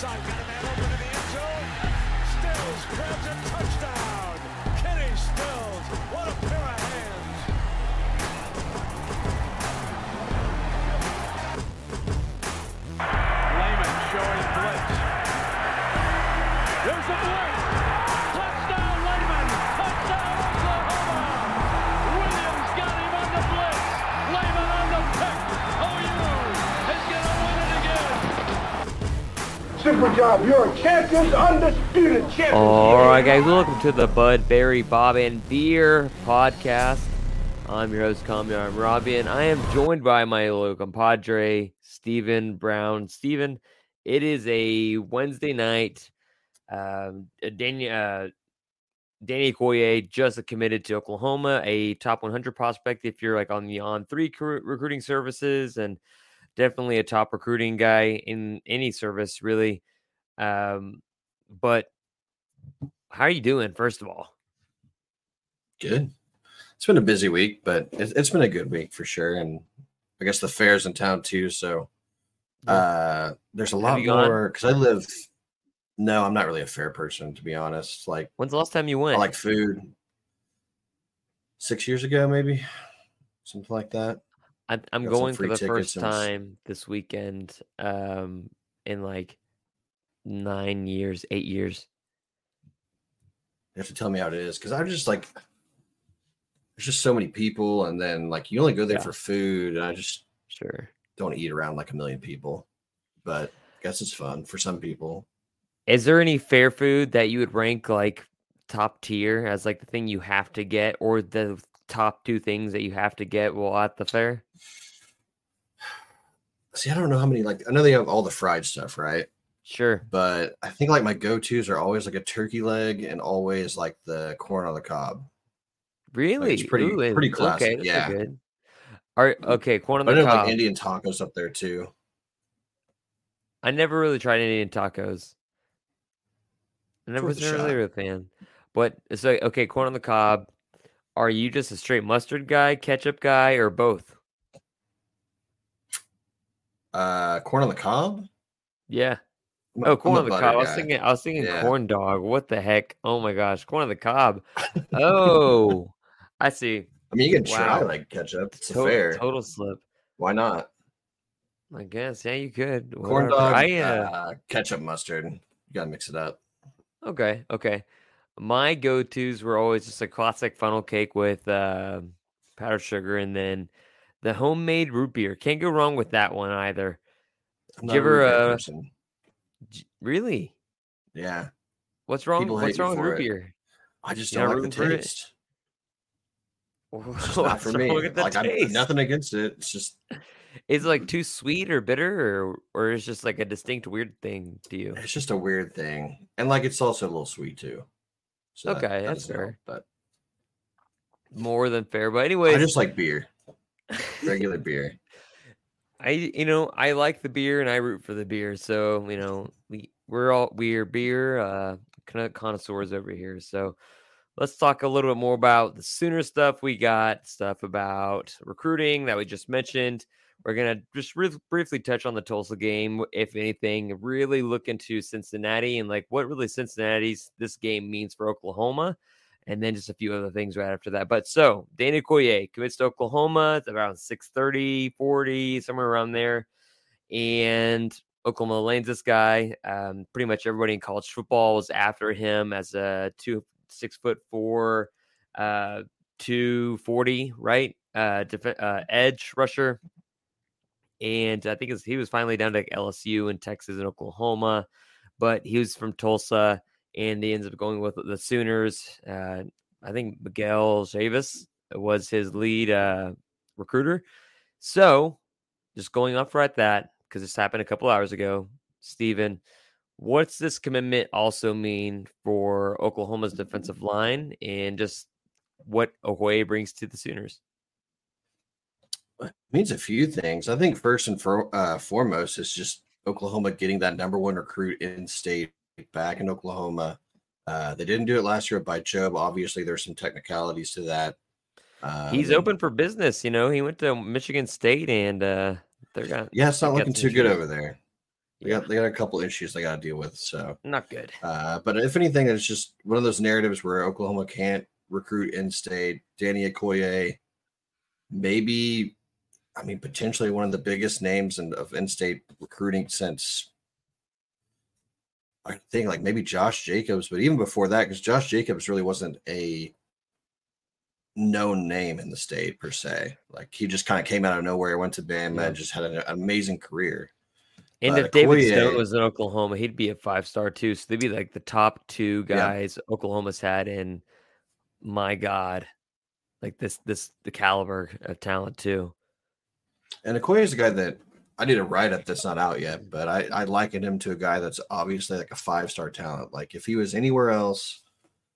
got a man open in the end zone. Stills grabs a touchdown. Super job. You're a champions, undisputed champions. All right, guys, welcome to the Bud Berry Bob and Beer podcast. I'm your host, Kamiar. I'm Robbie, and I am joined by my little compadre, Stephen Brown. Stephen, it is a Wednesday night. Um, Danny, uh, Danny Okoye just committed to Oklahoma, a top 100 prospect if you're like on the on three recruiting services, and definitely a top recruiting guy in any service, really. Um, but how are you doing, first of all? Good. It's been a busy week, but it, it's been a good week for sure. And I guess the fair's in town too. So uh, there's a lot more because I live. No, I'm not really a fair person to be honest. Like When's the last time you I went? like food. Six years ago, maybe something like that. I, I'm going for the first time this weekend um, in like nine years, eight years. You have to tell me how it is because I'm just like, there's just so many people, and then like you only go there Yeah. for food, and I just Sure. don't eat around like a million people. But I guess it's fun for some people. Is there any fair food that you would rank like top tier as like the thing you have to get, or the top two things that you have to get while at the fair? See, I don't know how many like I know they have all the fried stuff, right? Sure. But I think like my go-tos are always like a turkey leg and always like the corn on the cob. Really? it's pretty- and- pretty classic, Okay, yeah. good. Are okay, corn on the. I the know like. Indian tacos up there too. I never really tried Indian tacos. I never was never really a fan. But it's like okay, corn on the cob. Are you just a straight mustard guy, ketchup guy, or both? Uh corn on the cob? Yeah. I'm Oh, corn on the cob. I was thinking. I was thinking Yeah. corn dog. What the heck? Oh my gosh, corn on the cob. Oh, I see. I mean, you can try like ketchup. It's a To- fair. Total slip. Why not? I guess. Yeah, you could. Corn Whatever. dog, I uh, uh, ketchup, mustard. You gotta mix it up. Okay, okay. My go-tos were always just a classic funnel cake with uh, powdered sugar, and then the homemade root beer. Can't go wrong with that one either. I'm Did you a ever, uh, Really? Yeah. What's wrong? What's wing with root it. beer? I just don't like the rooting for it? taste. It's not for me. wrong Like I, taste? nothing against it. It's just Is it like too sweet or bitter, or or is just like a distinct weird thing to you? it's just a weird thing, and like it's also a little sweet too. So Okay, that that's fair. But More than fair, but anyway, I just like beer, regular beer. I you know I like the beer and I root for the beer, so you know we we're all we're beer uh connoisseurs over here. So let's talk a little bit more about the Sooner stuff. We got stuff about recruiting that we just mentioned. We're gonna just re- briefly touch on the Tulsa game, if anything. Really look into Cincinnati and like what really Cincinnati's this game means for Oklahoma and then just a few other things right after that. But so Danny Koye commits to Oklahoma. It's around 630, 40, somewhere around there. And Oklahoma lanes this guy. Um, pretty much everybody in college football was after him as a two six foot four, uh, two forty, right? Uh, def- uh, edge rusher. And I think it's, he was finally down to LSU and Texas and Oklahoma, but he was from Tulsa and he ends up going with the Sooners. Uh, I think Miguel Chavis was his lead uh, recruiter. So, just going off right that because this happened a couple hours ago, Stephen. What's this commitment also mean for Oklahoma's defensive line and just what Okoye brings to the Sooners? It means a few things. I think first and for, uh, foremost is just Oklahoma getting that number one recruit in state back in Oklahoma. Uh, they didn't do it last year by Chubb. Obviously, there's some technicalities to that. He's Um, open for business. You know, he went to Michigan State and uh, they're got Yeah, it's not looking too good over there. They got they got a couple issues they got to deal with. So, not good. uh, but if anything, it's just one of those narratives where Oklahoma can't recruit in-state. Danny Okoye, maybe, I mean, potentially one of the biggest names in, of in-state recruiting since. I think like maybe Josh Jacobs, but even before that, because Josh Jacobs really wasn't a known name in the state per se. Like he just kind of came out of nowhere, went to Bama, Yeah. and just had an amazing career. And But if David Okoye- Stone was in Oklahoma, he'd be a five star too. So they'd be like the top two Yeah. guys Oklahoma's had in my God. Like this this the caliber of talent too. And Okoye is a guy that I need a write up that's not out yet, but I, I liken him to a guy that's obviously like a five star talent. Like if he was anywhere else,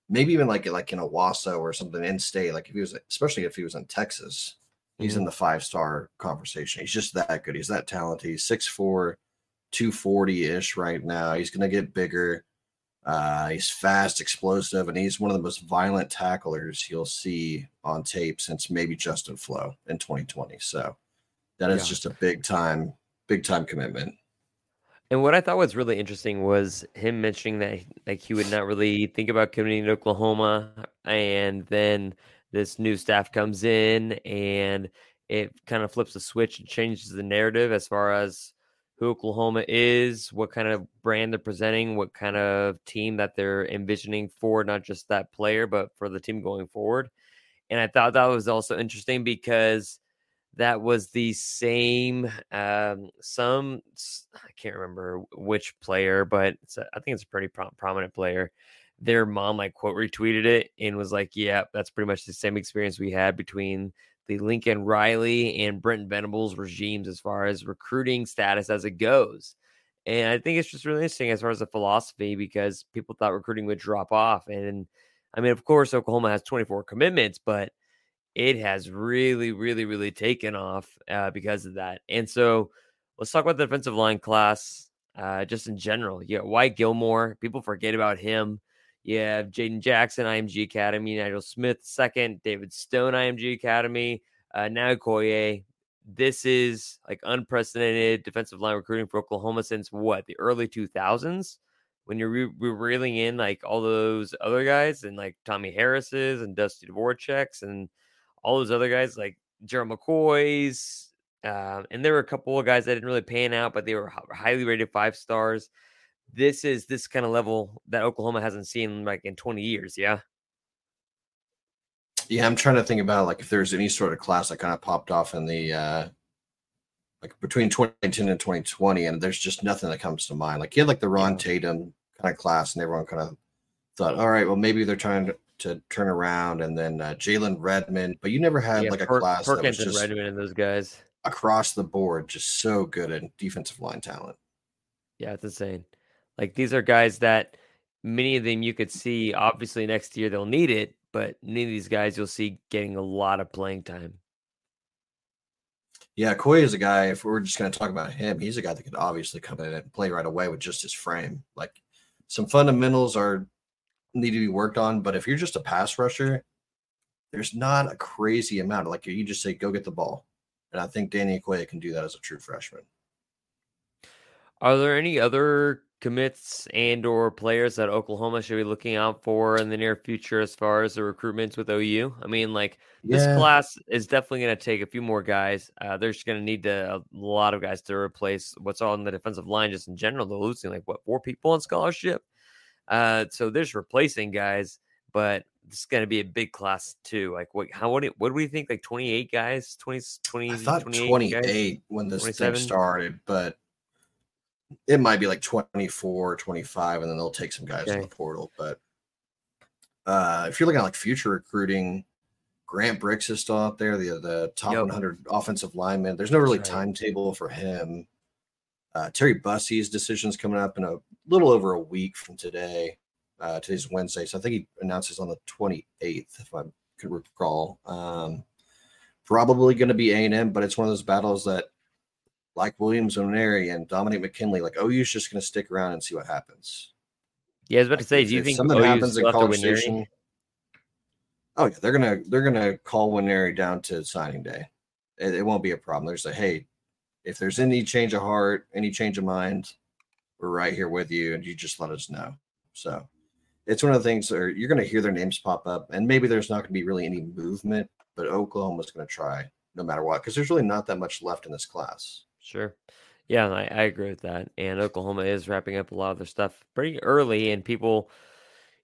maybe even like like in Owasso or something in state, like if he was especially if he was in Texas, he's in the five star conversation. He's just that good. He's that talented. He's 6'4, 240 ish right now. He's gonna get bigger. Uh, he's fast, explosive, and he's one of the most violent tacklers you'll see on tape since maybe Justin Flowe in 2020. So that is Yeah. just a big time, big time commitment. And what I thought was really interesting was him mentioning that like he would not really think about committing to Oklahoma, and then this new staff comes in and it kind of flips the switch and changes the narrative as far as who Oklahoma is, what kind of brand they're presenting, what kind of team that they're envisioning for not just that player, but for the team going forward. And I thought that was also interesting because that was the same um some i can't remember which player but a, i think it's a pretty pro- prominent player. Their mom like quote retweeted it and was like yeah that's pretty much the same experience we had between the lincoln riley and brent venables regimes as far as recruiting status as it goes. And i think it's just really interesting as far as the philosophy because people thought recruiting would drop off and i mean of course oklahoma has 24 commitments but it has really, really, really taken off uh, because of that. And so let's talk about the defensive line class uh, just in general. You got White Gilmore. People forget about him. You have Jaden Jackson, IMG Academy, Nigel Smith, second, David Stone, IMG Academy, uh, now Koye. This is like unprecedented defensive line recruiting for Oklahoma since what, the early 2000s? When you're re- re- reeling in like all those other guys and like Tommie Harris's and Dusty Dvoracek's and all those other guys like Gerald McCoy's, um, and there were a couple of guys that didn't really pan out, but they were highly rated five stars. This is this kind of level that Oklahoma hasn't seen like in 20 years. Yeah. Yeah, I'm trying to think about like if there's any sort of class that kind of popped off in the uh like between 2010 and 2020, and there's just nothing that comes to mind. Like you had like the Ron Tatum kind of class, and everyone kind of thought, all right, well maybe they're trying to, to turn around, and then uh, Jalen Redmond, but you never had yeah like a Per- class that was Perkins and just Redmond and those guys. across the board just so good at defensive line talent. Yeah, it's insane. Like these are guys that many of them you could see obviously next year they'll need it, but many of these guys you'll see getting a lot of playing time. Yeah, Koy is a guy. If we're just going to talk about him, he's a guy that could obviously come in and play right away with just his frame. Like some fundamentals are need to be worked on, but if you're just a pass rusher, there's not a crazy amount. Like you just say, go get the ball, and I think Danny Okoye can do that as a true freshman. Are there any other commits and or players that Oklahoma should be looking out for in the near future as far as the recruitments with OU? I mean, like this Yeah. class is definitely going to take a few more guys. Uh, they're just going to need to, a lot of guys to replace what's on the defensive line just in general. They're losing like what four people on scholarship. Uh, so they're replacing guys, but it's going to be a big class too. Like what? How what? do- What do we think? Like twenty eight guys? 20, 20 I thought 28 28 guys? when this 27? thing started, but it might be like 24, 25, and then they'll take some guys in Okay. the portal. But uh, if you're looking at like future recruiting, Grant Bricks is still out there, the the top Yep. 100 offensive lineman. There's no really right. timetable for him. Uh, Terry Bussey's decision's coming up in a little over a week from today. Uh, today's Wednesday, so I think he announces on the 28th, if I could recall. Um, probably going to be A&M, but it's one of those battles that, like Williams Nwaneri and Dominic McKinley, like OU's just going to stick around and see what happens. Yeah, I was about to say, do you if think something OU's happens in College Station? Oh yeah, they're gonna they're gonna call Nwaneri down to signing day. It, it won't be a problem. There's a hey, if there's any change of heart, any change of mind, we're right here with you, and you just let us know. So it's one of the things where you're going to hear their names pop up, and maybe there's not going to be really any movement, but Oklahoma's going to try no matter what because there's really not that much left in this class. Sure. Yeah, I, I agree with that. And Oklahoma is wrapping up a lot of their stuff pretty early, and people,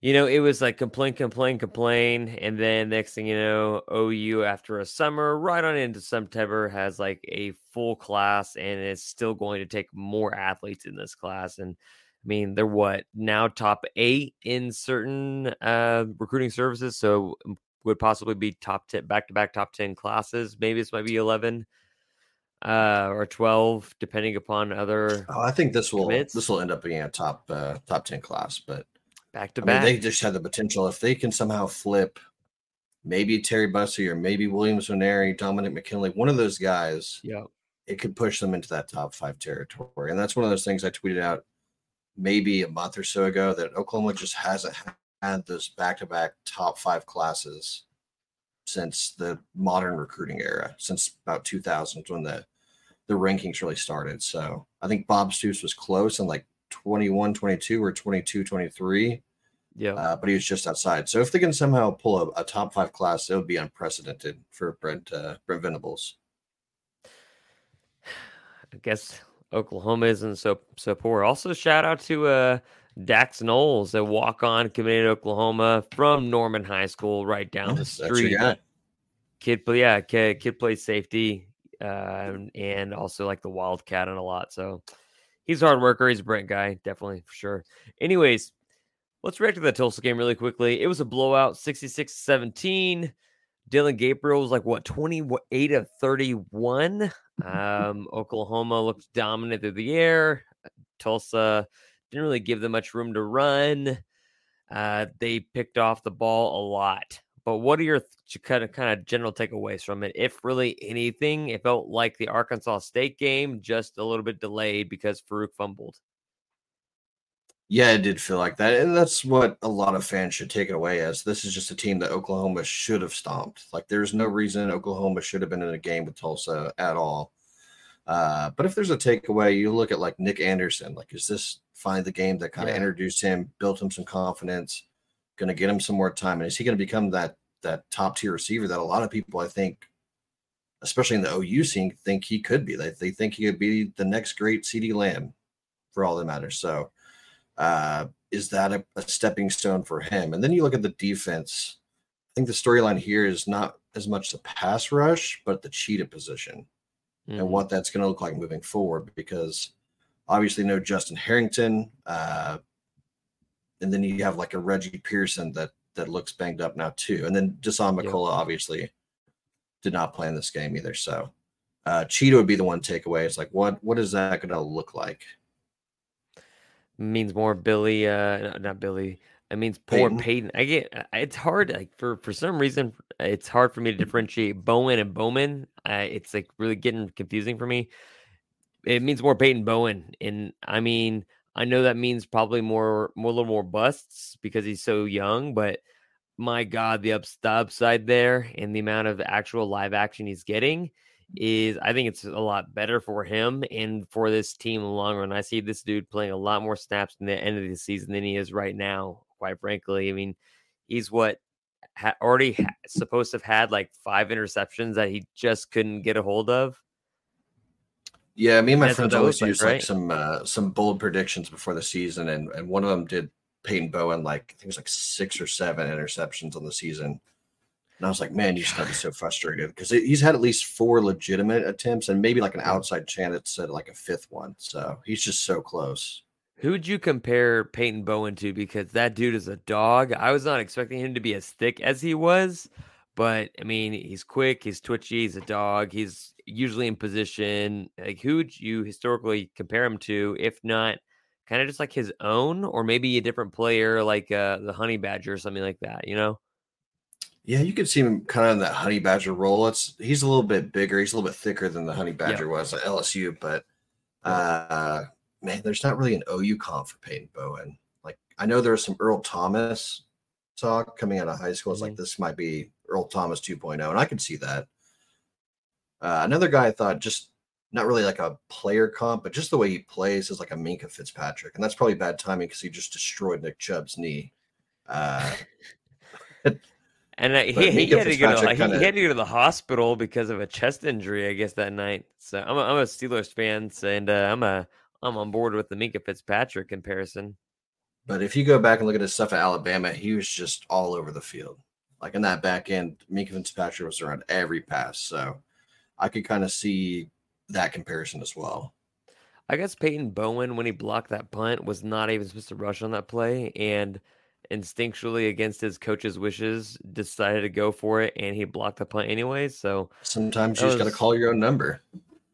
you know, it was like complain, complain, complain, and then next thing you know, OU after a summer, right on into September, has like a full class, and is still going to take more athletes in this class. And I mean, they're what now top eight in certain uh, recruiting services, so would possibly be top ten, back to back top ten classes. Maybe this might be eleven uh, or 12, depending upon other. Oh, I think this will commits. this will end up being a top uh, top ten class, but back to I mean, back. they just had the potential if they can somehow flip maybe Terry Bussey or maybe Williams Nwaneri, Dominic McKinley, one of those guys, yeah. it could push them into that top five territory. And that's one of those things I tweeted out maybe a month or so ago that Oklahoma just hasn't had those back to back top five classes since the modern recruiting era, since about 2000 when the the rankings really started. So I think Bob Stoops was close in like 21, 22 or 22, 23 Yeah. uh, but he was just outside. So if they can somehow pull a, a top five class, it would be unprecedented for Brent uh, Brent Venables. I guess Oklahoma isn't so so poor. Also, shout out to uh Dax Knowles, a walk on committed Oklahoma from Norman High School, right down the street. Kid, play yeah, kid, kid plays safety, uh, and also like the Wildcat and a lot. So he's a hard worker. He's a Brent guy, definitely for sure. Anyways, let's react to that Tulsa game really quickly. It was a blowout, 66 17. Dillon Gabriel was like what 28 of 31. Um, Oklahoma looked dominant through the air. Tulsa didn't really give them much room to run. Uh, they picked off the ball a lot. But what are your kind of kind of general takeaways from it? If really anything, it felt like the Arkansas State game, just a little bit delayed because Farouk fumbled. Yeah, it did feel like that. And that's what a lot of fans should take it away as. This is just a team that Oklahoma should have stomped. Like, there's no reason Oklahoma should have been in a game with Tulsa at all. Uh, but if there's a takeaway, you look at like Nic Anderson. Like, is this find the game that kind of introduced him, built him some confidence, going to get him some more time? And is he going to become that that top tier receiver that a lot of people, I think, especially in the OU scene, think he could be? They, they think he could be the next great CeeDee Lamb for all that matters. So, uh, is that a, a stepping stone for him? And then you look at the defense. I think the storyline here is not as much the pass rush, but the cheetah position Mhm. and what that's going to look like moving forward. Because obviously, no Justin Harrington, uh, and then you have like a Reggie Pearson that that looks banged up now too, and then Jason Yep. McCullough obviously did not play in this game either. So uh, cheetah would be the one takeaway. It's like what what is that going to look like? means more Billy, uh, not Billy. It means poor Peyton. Peyton. I get it's hard like for for some reason it's hard for me to differentiate Bowen and Bowman. Uh, it's like really getting confusing for me. It means more Peyton Bowen, and I mean I know that means probably more more a little more busts because he's so young, but my God, the, ups, the upside there and the amount of actual live action he's getting is I think it's a lot better for him and for this team in the long run. I see this dude playing a lot more snaps in the end of the season than he is right now. Quite frankly, I mean, he's what ha- already ha- supposed to have had like five interceptions that he just couldn't get a hold of. Yeah, me and my That's friends always looks like, use like some uh, some bold predictions before the season, and and one of them did Peyton Bowen like I think it was like six or seven interceptions on the season, and I was like, man, you just gotta be so frustrated because he's had at least four legitimate attempts, and maybe like an outside chance said like a fifth one, so he's just so close. Who would you compare Peyton Bowen to? Because that dude is a dog. I was not expecting him to be as thick as he was, but I mean, he's quick, he's twitchy, he's a dog, he's usually in position. Like, who would you historically compare him to, if not kind of just like his own, or maybe a different player like uh, the Honey Badger or something like that, you know? Yeah, you could see him kind of in that Honey Badger role. It's he's a little bit bigger, he's a little bit thicker than the Honey Badger was at LSU, but uh man, there's not really an OU comp for Peyton Bowen. Like I know there was some Earl Thomas talk coming out of high school. It's like this might be Earl Thomas 2.0, and I can see that. Uh, another guy I thought just not really like a player comp, but just the way he plays is like a Minkah Fitzpatrick, and that's probably bad timing because he just destroyed Nick Chubb's knee. Uh, And uh, he, he, had to go to, Fitzpatrick he, he kinda- had to go to the hospital because of a chest injury, I guess, that night. So I'm a, I'm a Steelers fan, and uh, I'm a I'm on board with the Minkah Fitzpatrick comparison. but if you go back and look at his stuff at Alabama, he was just all over the field. Like in that back end, Minkah Fitzpatrick was around every pass. So I could kind of see that comparison as well. I guess Peyton Bowen, when he blocked that punt, was not even supposed to rush on that play, and instinctually, against his coach's wishes, decided to go for it, and he blocked the punt anyway. So Sometimes you just got to call your own number.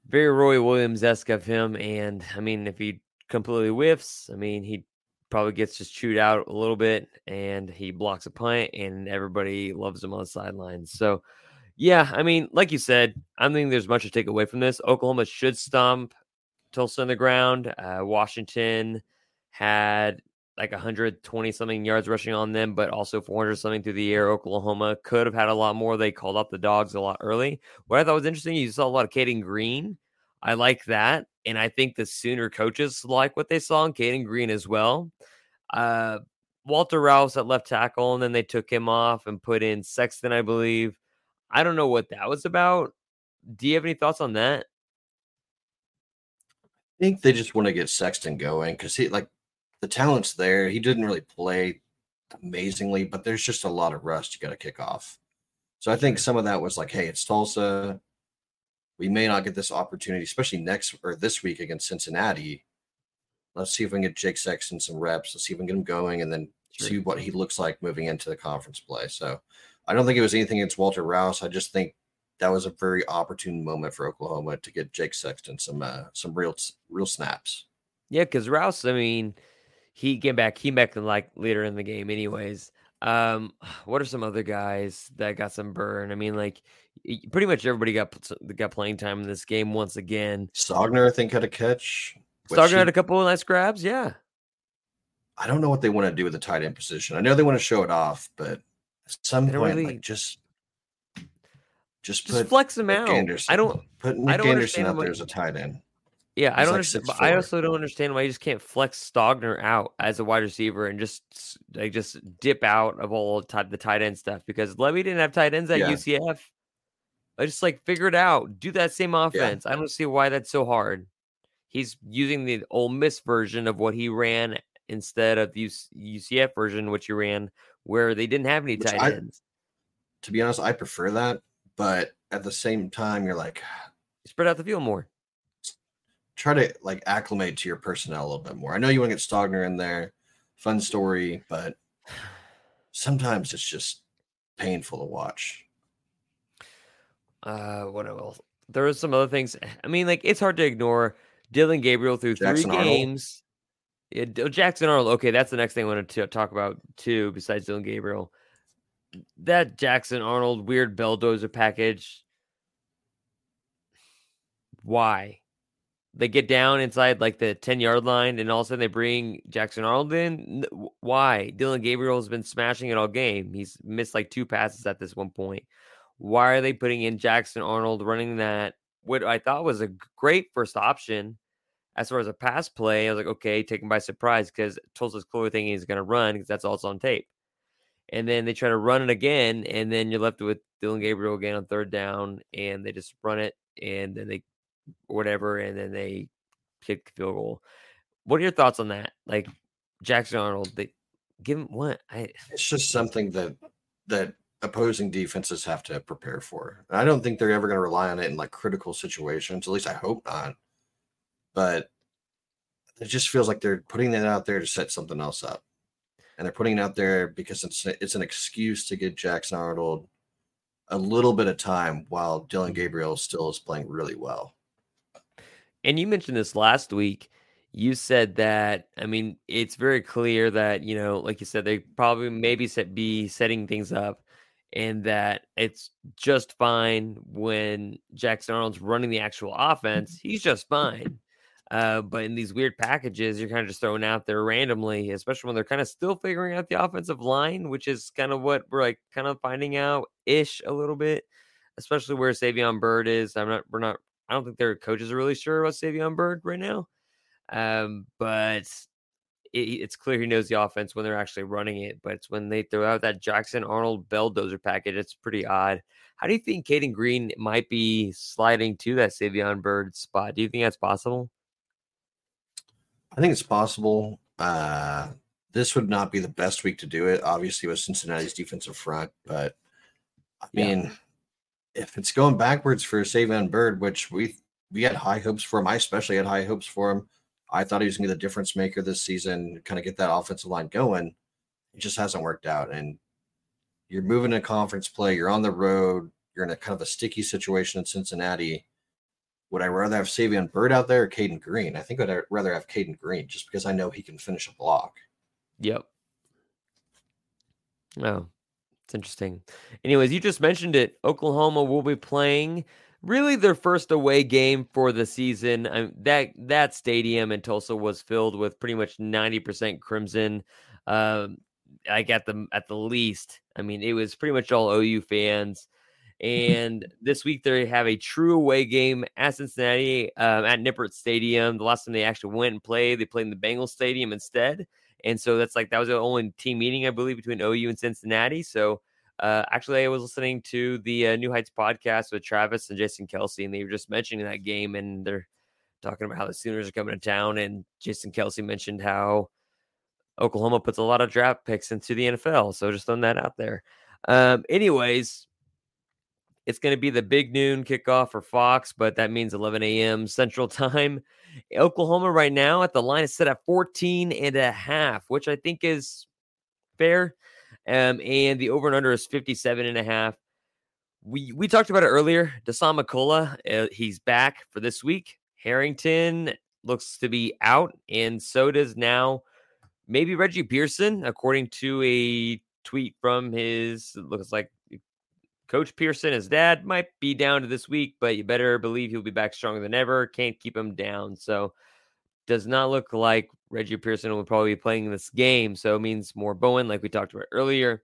very Roy Williams esque of him. And I mean, if he completely whiffs, I mean, he probably gets just chewed out a little bit and he blocks a punt and everybody loves him on the sidelines. So, yeah, I mean, like you said, I don't think there's much to take away from this. Oklahoma should stomp Tulsa on the ground. Uh, Washington had like 120 something yards rushing on them, but also 400 something through the air. Oklahoma could have had a lot more. They called up the dogs a lot early. What I thought was interesting, you saw a lot of Caden Green. I like that. And I think the Sooner coaches like what they saw in Caden Green as well. Uh, Walter Rouse at left tackle, and then they took him off and put in Sexton, I believe. I don't know what that was about. Do you have any thoughts on that? I think they just want to get Sexton going because he like the talent's there. He didn't really play amazingly, but there's just a lot of rust you got to kick off. So I think some of that was like, hey, it's Tulsa. We may not get this opportunity, especially next or this week against Cincinnati. Let's see if we can get Jake Sexton some reps. Let's see if we can get him going and then Sure. see what he looks like moving into the conference play. So I don't think it was anything against Walter Rouse. I just think that was a very opportune moment for Oklahoma to get Jake Sexton some uh, some real real snaps. Yeah, because Rouse, I mean, he came back, he back like later in the game, anyways. Um, what are some other guys that got some burn? I mean, like pretty much everybody got got playing time in this game once again. Stogner, I think, had a catch. he- had a couple of nice grabs, yeah. I don't know what they want to do with the tight end position. I know they want to show it off, but at some point, really- like just just Just put flex them Nic out. Anderson. I don't, put Nic don't Anderson understand out there as a tight end. yeah, I don't like understand. but I also don't understand why you just can't flex Stogner out as a wide receiver and just like just dip out of all ti- the tight end stuff because Lebby didn't have tight ends at Yeah. UCF. I just like figure it out, do that same offense. I don't see why that's so hard. He's using the Ole Miss version of what he ran instead of the UCF version, which he ran, where they didn't have any Which tight I- ends. To be honest, I prefer that, but at the same time, you're like Spread out the field more. try to like acclimate to your personnel a little bit more. I know you want to get Stogner in there, fun story, but sometimes it's just painful to watch. Uh, what else? There was some other things. I mean, like it's hard to ignore. Dillon Gabriel through Jackson three Arnold. games. Yeah, Jackson Arnold. Okay, that's the next thing I wanted to talk about too. Besides Dillon Gabriel, that Jackson Arnold weird belldozer package. Why? They get down inside like the ten yard line, and all of a sudden they bring Jackson Arnold in. Why? Dillon Gabriel has been smashing it all game. He's missed like two passes at this one point. Why are they putting in Jackson Arnold running that? What I thought was a great first option as far as a pass play. I was like, okay, taken by surprise because Tulsa's clearly thinking he's going to run because that's all it's on tape. And then they try to run it again, and then you're left with Dillon Gabriel again on third down, and they just run it, and then they whatever, and then they kick the field goal. What are your thoughts on that? Like Jackson Arnold, they give him what? I It's just something that that opposing defenses have to prepare for. And I don't think they're ever going to rely on it in like critical situations. At least I hope not. But it just feels like they're putting it out there to set something else up, and they're putting it out there because it's it's an excuse to get Jackson Arnold a little bit of time while Dillon mm-hmm. Gabriel still is playing really well. And you mentioned this last week. You said that, I mean, it's very clear that, you know, like you said, they probably maybe set, be setting things up and that it's just fine when Jackson Arnold's running the actual offense. He's just fine. Uh, but in these weird packages, you're kind of just throwing out there randomly, especially when they're kind of still figuring out the offensive line, which is kind of what we're like kind of finding out ish a little bit, especially where Savion Byrd is. I'm not, we're not I don't think their coaches are really sure about Savion Byrd right now. Um, but it, it's clear he knows the offense when they're actually running it. But it's when they throw out that Jackson Arnold Belldozer package, it's pretty odd. How do you think Caden Green might be sliding to that Savion Byrd spot? Do you think that's possible? I think it's possible. Uh, this would not be the best week to do it, obviously, with Cincinnati's defensive front. But I mean, yeah. if it's going backwards for Savion Byrd, which we we had high hopes for him, I especially had high hopes for him. I thought he was going to be the difference maker this season, kind of get that offensive line going. It just hasn't worked out. And you're moving to conference play, you're on the road, you're in a kind of a sticky situation in Cincinnati. Would I rather have Savion Byrd out there or Caden Green? I think I'd rather have Caden Green just because I know he can finish a block. Yep. Oh, it's interesting. Anyways, you just mentioned it. Oklahoma will be playing really their first away game for the season. I, that that stadium in Tulsa was filled with pretty much ninety percent Crimson. Um, I got them at the least. I mean, it was pretty much all OU fans. And this week they have a true away game at Cincinnati um, at Nippert Stadium. The last time they actually went and played, they played in the Bengals Stadium instead. And so that's like that was the only team meeting I believe between OU and Cincinnati. So uh, actually, I was listening to the uh, New Heights podcast with Travis and Jason Kelce, and they were just mentioning that game, and they're talking about how the Sooners are coming to town. And Jason Kelce mentioned how Oklahoma puts a lot of draft picks into the NFL. So just throwing that out there. Um, anyways, it's going to be the big noon kickoff for Fox, but that means 11 a.m. Central Time. Oklahoma right now at the line is set at 14 and a half, which I think is fair. Um, and the over and under is 57 and a half. We we talked about it earlier. McCullough, uh, he's back for this week. Harrington looks to be out, and so does now maybe Reggie Pearson, according to a tweet from his looks like Coach Pearson, his dad, might be down to this week, but you better believe he'll be back stronger than ever. Can't keep him down. So does not look like Reggie Pearson will probably be playing this game. So it means more Bowen, like we talked about earlier.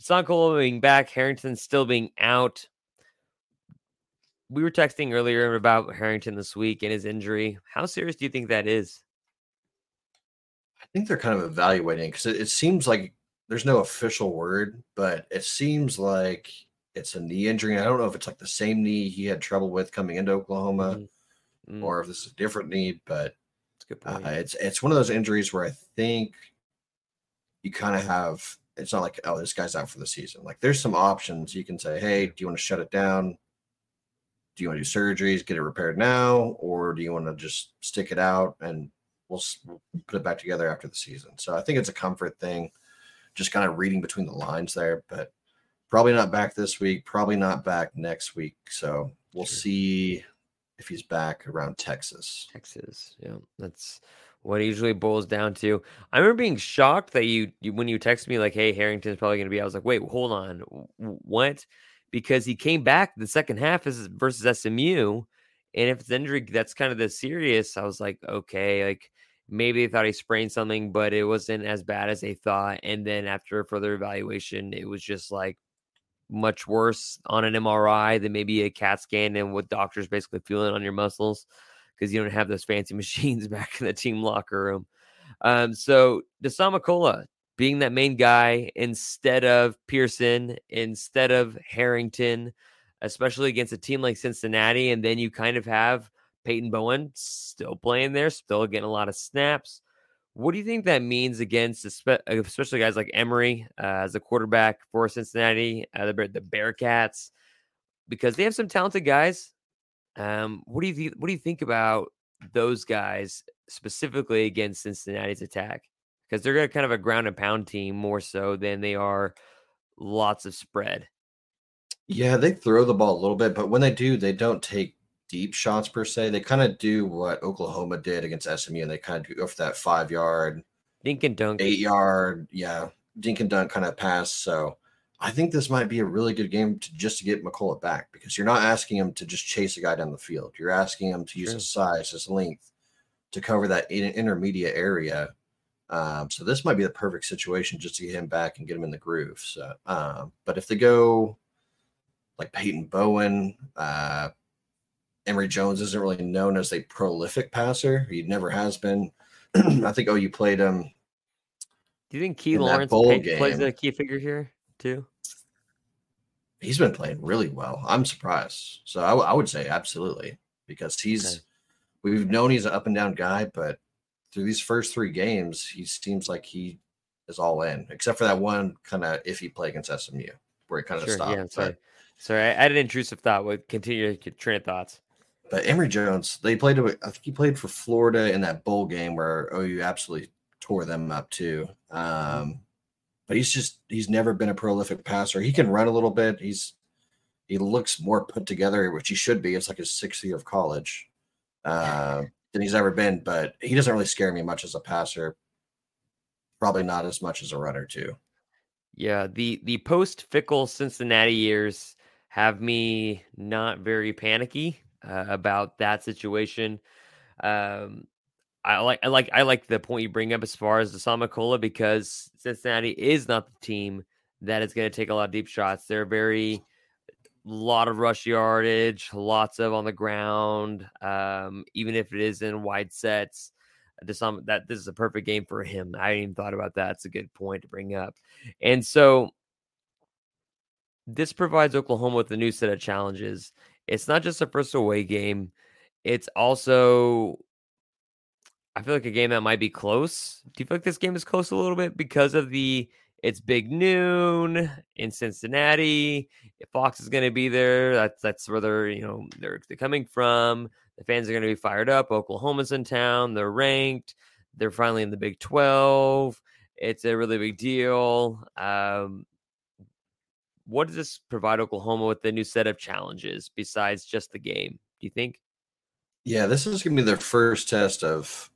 Sonko being back, Harrington still being out. We were texting earlier about Harrington this week and his injury. How serious do you think that is? I think they're kind of evaluating because it, it seems like there's no official word, but it seems like it's a knee injury. I don't know if it's like the same knee he had trouble with coming into Oklahoma, mm-hmm. or if this is a different knee. But good point. Uh, it's it's one of those injuries where I think you kind of have. It's not like oh, this guy's out for the season. Like there's some options you can say, hey, do you want to shut it down? Do you want to do surgeries, get it repaired now, or do you want to just stick it out and we'll, we'll put it back together after the season? So I think it's a comfort thing, just kind of reading between the lines there. But probably not back this week. Probably not back next week. So we'll sure. see if he's back around Texas. Texas, yeah, that's what it usually boils down to. I remember being shocked that you, you when you texted me like, "Hey, Harrington's probably going to be." I was like, "Wait, hold on, what?" Because he came back the second half is versus SMU, and if it's injury that's kind of the serious, I was like, okay, like maybe they thought he sprained something, but it wasn't as bad as they thought. And then after further evaluation, it was just like much worse on an MRI than maybe a CAT scan and what doctors basically feeling on your muscles because you don't have those fancy machines back in the team locker room. Um, so McCullough being that main guy instead of Pearson, instead of Harrington, especially against a team like Cincinnati, and then you kind of have Peyton Bowen still playing there, still getting a lot of snaps. What do you think that means against, especially guys like Emory uh, as a quarterback for Cincinnati, uh, the, the Bearcats, because they have some talented guys. Um, what do you th- what do you think about those guys specifically against Cincinnati's attack? Because they're kind of a ground and pound team more so than they are lots of spread. Yeah, they throw the ball a little bit, but when they do, they don't take deep shots per se. They kind of do what Oklahoma did against SMU, and they kind of go for that five yard, dink and dunk, eight yard, yeah, dink and dunk kind of pass. So I think this might be a really good game to just to get McCullough back because you're not asking him to just chase a guy down the field. You're asking him to use his size, his length to cover that in- intermediate area. Um, so this might be the perfect situation just to get him back and get him in the groove. So, um, but if they go like Peyton Bowen, uh, Emory Jones isn't really known as a prolific passer. He never has been. I think oh, you played him. Do you think Key Lawrence pay- plays a key figure here too? He's been playing really well. I'm surprised. So I would say absolutely because he's. Okay. We've known he's an up and down guy, but through these first three games, he seems like he is all in, except for that one kind of iffy play against SMU where he kind of Sure. stopped. Yeah. but- Sorry. Sorry. I I had an intrusive thought. Would continue your train of thoughts. But Emory Jones, they played. I think he played for Florida in that bowl game where OU absolutely tore them up too. Um, but he's just he's never been a prolific passer. He can run a little bit. He's he looks more put together, which he should be. It's like his sixth year of college uh, than he's ever been. But he doesn't really scare me much as a passer. Probably not as much as a runner too. Yeah, the the post Fickell Cincinnati years have me not very panicky uh, about that situation. Um, I like I like I like the point you bring up as far as the Samakola because Cincinnati is not the team that is going to take a lot of deep shots. They're very lot of rush yardage, lots of on the ground. Um, even if it is in wide sets, that this is a perfect game for him. I even thought about that. It's a good point to bring up. And so this provides Oklahoma with a new set of challenges. It's not just a first away game, it's also I feel like a game that might be close. Do you feel like this game is close a little bit because of the it's big noon in Cincinnati. Fox is going to be there, that's that's where they're you know they're, they're coming from. The fans are going to be fired up. Oklahoma's in town. They're ranked. They're finally in the Big Twelve. It's a really big deal. Um, what does this provide Oklahoma with the new set of challenges besides just the game? Do you think? Yeah, this is going to be their first test of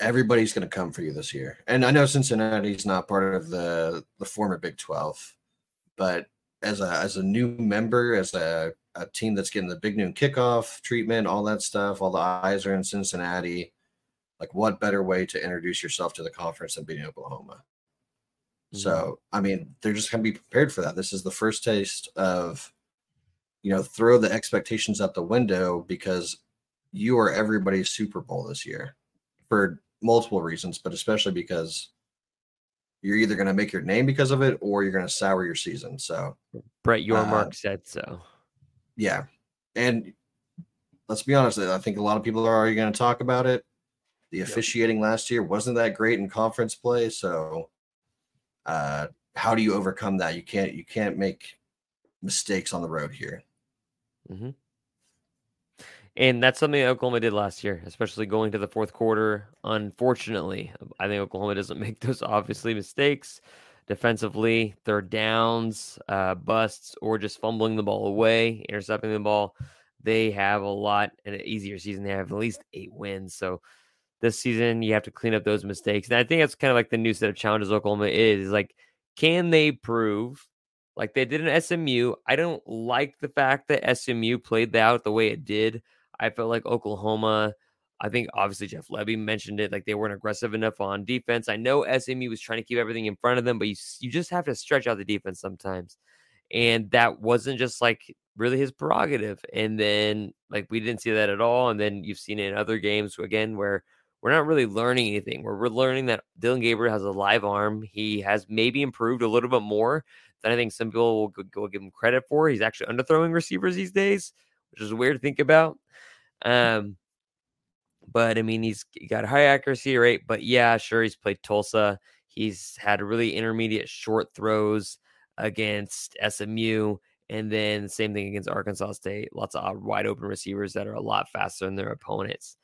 everybody's going to come for you this year. And I know Cincinnati's not part of the the former Big 12, but as a as a new member, as a, a team that's getting the big noon kickoff treatment, all that stuff, all the eyes are in Cincinnati. Like, what better way to introduce yourself to the conference than beating Oklahoma? So, I mean, they're just going to be prepared for that. This is the first taste of, you know, throw the expectations out the window because you are everybody's Super Bowl this year for multiple reasons, but especially because you're either going to make your name because of it or you're going to sour your season. So, Brett Uh, Yormark said so. yeah. And let's be honest, I think a lot of people are already going to talk about it. The officiating last year wasn't that great in conference play. So, uh, how do you overcome that? You can't, you can't make mistakes on the road here. Mm-hmm. And that's something Oklahoma did last year, especially going to the fourth quarter. Unfortunately, I think Oklahoma doesn't make those obviously mistakes defensively, third downs, uh, busts, or just fumbling the ball away, intercepting the ball. They have a lot an easier season. They have at least eight wins. So this season, you have to clean up those mistakes. And I think that's kind of like the new set of challenges Oklahoma is, is like, can they prove like they did in SMU? I don't like the fact that SMU played that out the way it did. I felt like Oklahoma, I think obviously Jeff Lebby mentioned it, like they weren't aggressive enough on defense. I know SMU was trying to keep everything in front of them, but you, you just have to stretch out the defense sometimes. And that wasn't just like really his prerogative. And then like we didn't see that at all. And then you've seen it in other games again where we're not really learning anything. Where we're learning that Dillon Gabriel has a live arm. He has maybe improved a little bit more than I think some people will, go- give him credit for. He's actually underthrowing receivers these days, which is weird to think about. Um, but I mean, he's got a high accuracy rate. But yeah, sure, he's played Tulsa. He's had really intermediate short throws against SMU, and then same thing against Arkansas State. Lots of wide open receivers that are a lot faster than their opponents.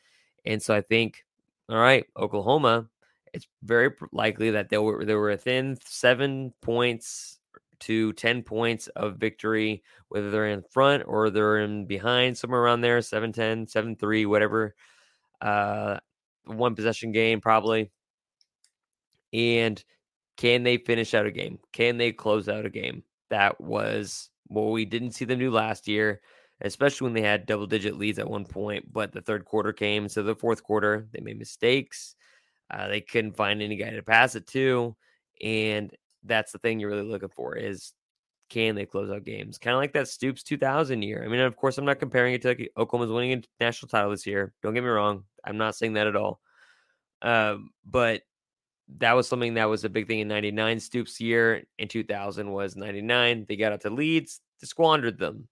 And so I think, all right, Oklahoma, it's very likely that they were they were within seven points to 10 points of victory, whether they're in front or they're in behind, somewhere around there, 7 10, 7 3, whatever. Uh, one possession game, probably. And can they finish out a game? Can they close out a game? That was what we didn't see them do last year, especially when they had double digit leads at one point. But the third quarter came. So the fourth quarter, they made mistakes. Uh, they couldn't find any guy to pass it to. And that's the thing you're really looking for is can they close out games? Kind of like that Stoops 2000 year. I mean, of course, I'm not comparing it to like Oklahoma's winning a national title this year. Don't get me wrong. I'm not saying that at all. Um, but that was something that was a big thing in 99 Stoops year. In 2000 was 99. They got out to leads, they squandered them.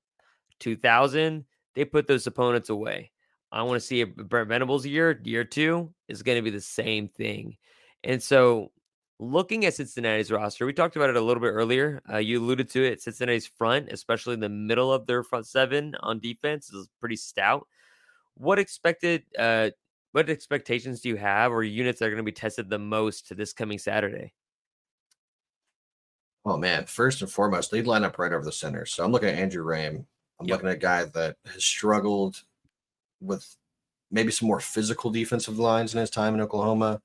2000, they put those opponents away. I want to see a Brent Venables year, year two is going to be the same thing. And so looking at Cincinnati's roster, we talked about it a little bit earlier. Uh, you alluded to it. Cincinnati's front, especially in the middle of their front seven on defense, is pretty stout. What expected? Uh, what expectations do you have, or units that are going to be tested the most this coming Saturday? Oh man, first and foremost, lead lineup right over the center. So I'm looking at Andrew Raym. I'm yep. looking at a guy that has struggled with maybe some more physical defensive lines in his time in Oklahoma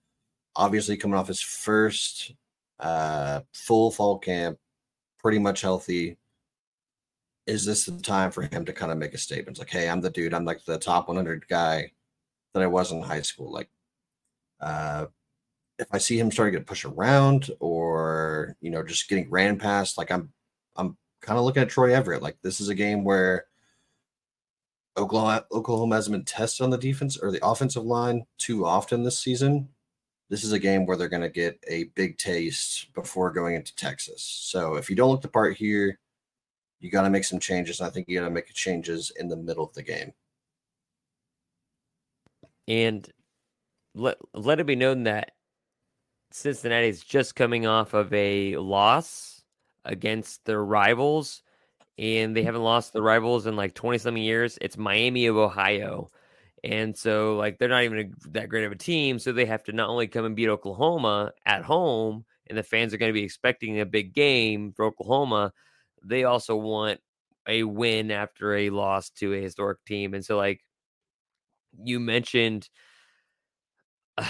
obviously coming off his first uh, full fall camp, pretty much healthy. Is this the time for him to kind of make a statement? It's like, hey, I'm the dude. I'm like the top 100 guy that I was in high school. Like, uh, if I see him starting to push around or you know just getting ran past, like I'm, I'm kind of looking at Troy Everett. Like this is a game where Oklahoma Oklahoma hasn't been tested on the defense or the offensive line too often this season this is a game where they're going to get a big taste before going into Texas. So if you don't look the part here, you got to make some changes. I think you got to make changes in the middle of the game. And let let it be known that Cincinnati is just coming off of a loss against their rivals, and they haven't lost the rivals in like twenty something years. It's Miami of Ohio. And so, like, they're not even a, that great of a team. So they have to not only come and beat Oklahoma at home, and the fans are going to be expecting a big game for Oklahoma, they also want a win after a loss to a historic team. And so, like, you mentioned, uh,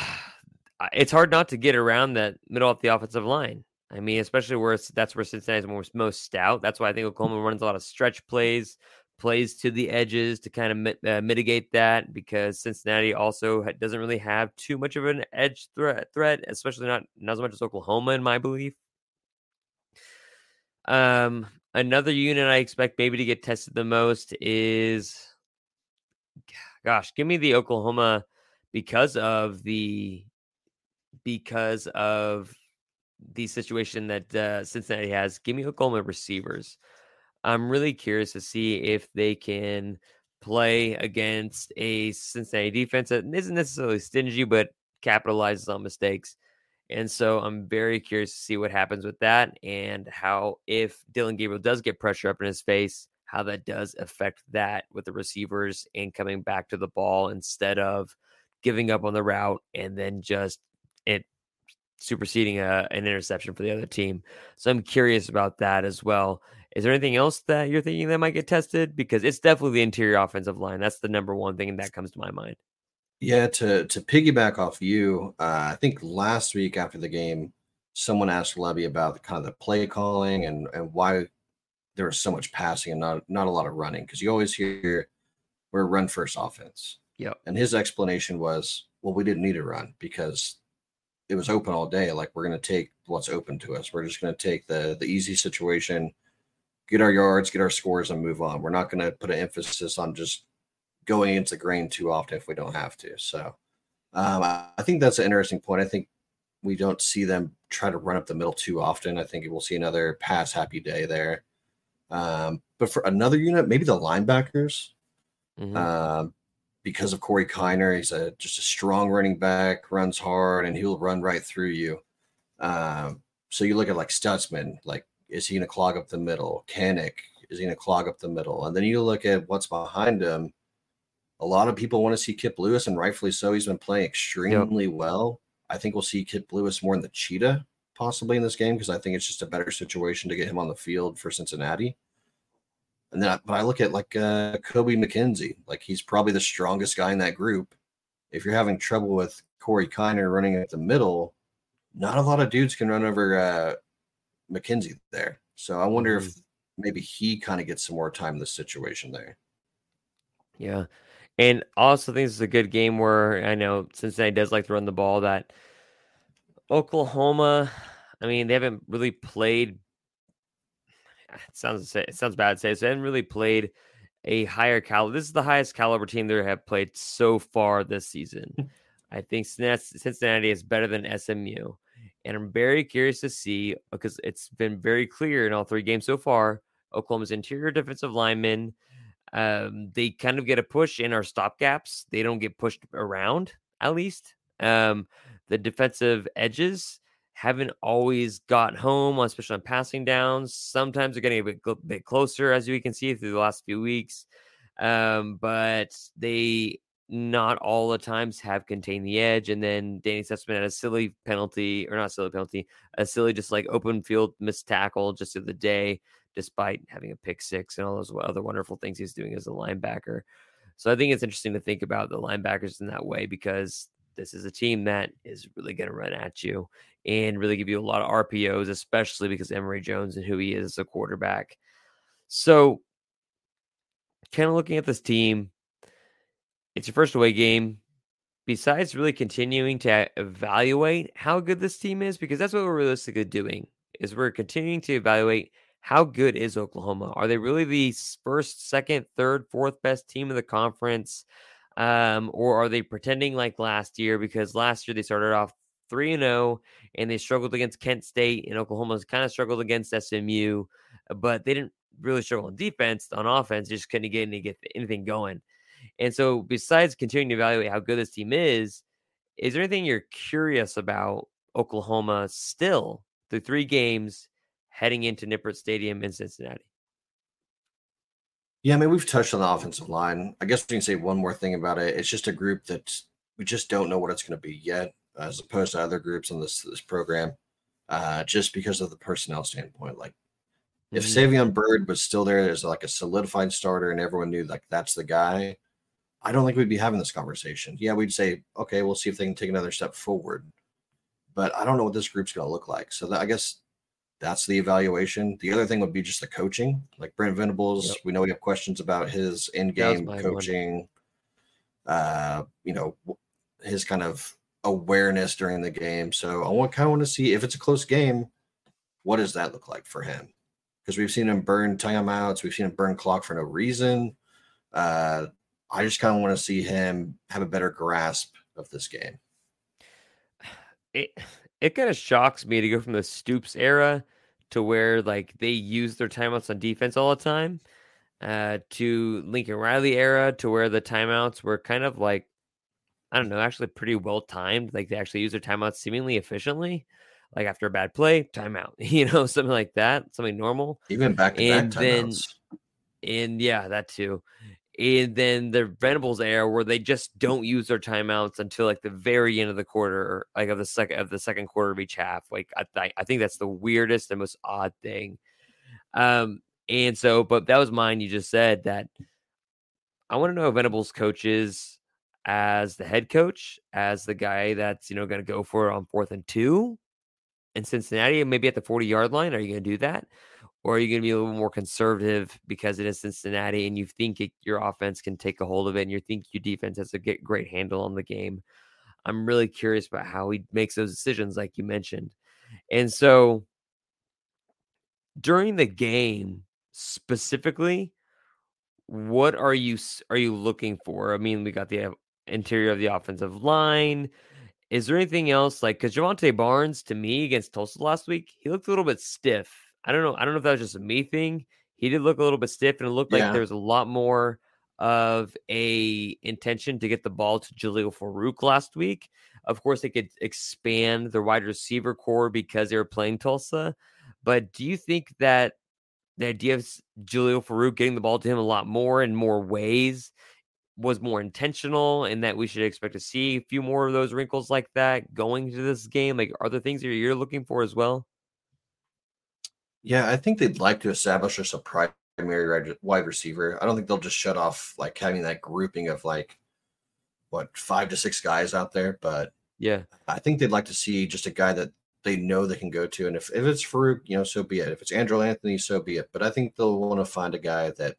it's hard not to get around that middle of the offensive line. I mean, especially where that's where Cincinnati's most, most stout. That's why I think Oklahoma runs a lot of stretch plays plays to the edges to kind of mit- uh, mitigate that because Cincinnati also ha- doesn't really have too much of an edge threat, threat, especially not not as much as Oklahoma, in my belief. Um, another unit I expect maybe to get tested the most is, gosh, give me the Oklahoma because of the because of the situation that uh, Cincinnati has. Give me Oklahoma receivers. I'm really curious to see if they can play against a Cincinnati defense that isn't necessarily stingy, but capitalizes on mistakes. And so I'm very curious to see what happens with that and how, if Dillon Gabriel does get pressure up in his face, how that does affect that with the receivers and coming back to the ball instead of giving up on the route and then just superseding a, an interception for the other team. So I'm curious about that as well. Is there anything else that you're thinking that might get tested? Because it's definitely the interior offensive line. That's the number one thing that comes to my mind. Yeah, to to piggyback off you, uh, I think last week after the game, someone asked Lebby about the kind of the play calling and and why there was so much passing and not not a lot of running because you always hear we're a run first offense. Yeah, and his explanation was, well, we didn't need to run because it was open all day. Like we're going to take what's open to us. We're just going to take the the easy situation get our yards, get our scores, and move on. We're not going to put an emphasis on just going into the grain too often if we don't have to. So um, I, I think that's an interesting point. I think we don't see them try to run up the middle too often. I think we'll see another pass happy day there. Um, but for another unit, maybe the linebackers, mm-hmm. um, because of Corey Kiner, he's a just a strong running back, runs hard, and he'll run right through you. Um, so you look at like Stutsman, like is he going to clog up the middle? Kanak, is he going to clog up the middle? And then you look at what's behind him. A lot of people want to see Kip Lewis, and rightfully so. He's been playing extremely yep. well. I think we'll see Kip Lewis more in the cheetah possibly in this game because I think it's just a better situation to get him on the field for Cincinnati. And then, I, but I look at like uh, Kobie McKinzie, like he's probably the strongest guy in that group. If you're having trouble with Corey Kiner running at the middle, not a lot of dudes can run over uh, McKinzie there. So I wonder mm-hmm. if maybe he kind of gets some more time in this situation there. Yeah. And also think this is a good game where I know Cincinnati does like to run the ball that Oklahoma, I mean, they haven't really played it sounds it sounds bad to say. So they haven't really played a higher caliber. This is the highest caliber team they have played so far this season. I think Cincinnati is better than SMU. And I'm very curious to see because it's been very clear in all three games so far. Oklahoma's interior defensive linemen, um, they kind of get a push in our stop gaps. They don't get pushed around, at least. Um, the defensive edges haven't always got home, especially on passing downs. Sometimes they're getting a bit, bit closer, as we can see through the last few weeks. Um, but they not all the times have contained the edge. And then Danny Stutsman had a silly penalty, or not silly penalty, a silly just like open field missed tackle just of the day, despite having a pick six and all those other wonderful things he's doing as a linebacker. So I think it's interesting to think about the linebackers in that way because this is a team that is really going to run at you and really give you a lot of RPOs, especially because Emory Jones and who he is as a quarterback. So, kind of looking at this team, it's your first away game. Besides really continuing to evaluate how good this team is, because that's what we're realistically doing, is we're continuing to evaluate how good is Oklahoma. Are they really the first, second, third, fourth best team in the conference? Um, or are they pretending like last year? Because last year they started off 3 and 0 and they struggled against Kent State and Oklahoma's kind of struggled against SMU, but they didn't really struggle on defense. On offense, just couldn't get any get anything going. And so, besides continuing to evaluate how good this team is, is there anything you're curious about Oklahoma still through three games heading into Nippert Stadium in Cincinnati? Yeah, I mean, we've touched on the offensive line. I guess we can say one more thing about it. It's just a group that we just don't know what it's going to be yet, as opposed to other groups on this this program, uh, just because of the personnel standpoint. Like, if mm-hmm. Savion Byrd was still there as like a solidified starter, and everyone knew like that's the guy, I don't think we'd be having this conversation. Yeah, we'd say, okay, we'll see if they can take another step forward, but I don't know what this group's going to look like. So that, I guess that's the evaluation. The other thing would be just the coaching. Like Brent Venables, yep. we know we have questions about his in-game coaching. Uh, you know, his kind of awareness during the game. So I want kind of want to see if it's a close game, what does that look like for him? Because we've seen him burn timeouts, we've seen him burn clock for no reason. Uh, I just kind of want to see him have a better grasp of this game. It it kind of shocks me to go from the Stoops era to where like they use their timeouts on defense all the time uh, to Lincoln Riley era to where the timeouts were kind of like I don't know, actually pretty well timed. Like they actually use their timeouts seemingly efficiently. Like after a bad play, timeout, you know, something like that, something normal. Even back to and back timeouts. Then, and yeah, that too and then the Venables era where they just don't use their timeouts until like the very end of the quarter, like of the second of the second quarter of each half. Like I, I think that's the weirdest and most odd thing. Um, and so, but that was mine. You just said that. I want to know Venables coaches as the head coach, as the guy that's you know going to go for it on fourth and two in Cincinnati, maybe at the forty yard line. Are you going to do that? Or are you going to be a little more conservative because it is Cincinnati and you think it, your offense can take a hold of it and you think your defense has a get great handle on the game? I'm really curious about how he makes those decisions, like you mentioned. And so during the game specifically, what are you are you looking for? I mean, we got the interior of the offensive line. Is there anything else like because Jovantae Barnes to me against Tulsa last week, he looked a little bit stiff I don't know. I don't know if that was just a me thing. He did look a little bit stiff, and it looked yeah. like there was a lot more of a intention to get the ball to Jalil Farooq last week. Of course, they could expand the wide receiver core because they were playing Tulsa. But do you think that the idea of Jalil Farooq getting the ball to him a lot more in more ways was more intentional and that we should expect to see a few more of those wrinkles like that going to this game? Like, are there things that you're looking for as well? Yeah, I think they'd like to establish us a primary wide receiver. I don't think they'll just shut off like having that grouping of like what five to six guys out there, but yeah, I think they'd like to see just a guy that they know they can go to. And if, if it's Farooq, you know, so be it. If it's Andrel Anthony, so be it. But I think they'll want to find a guy that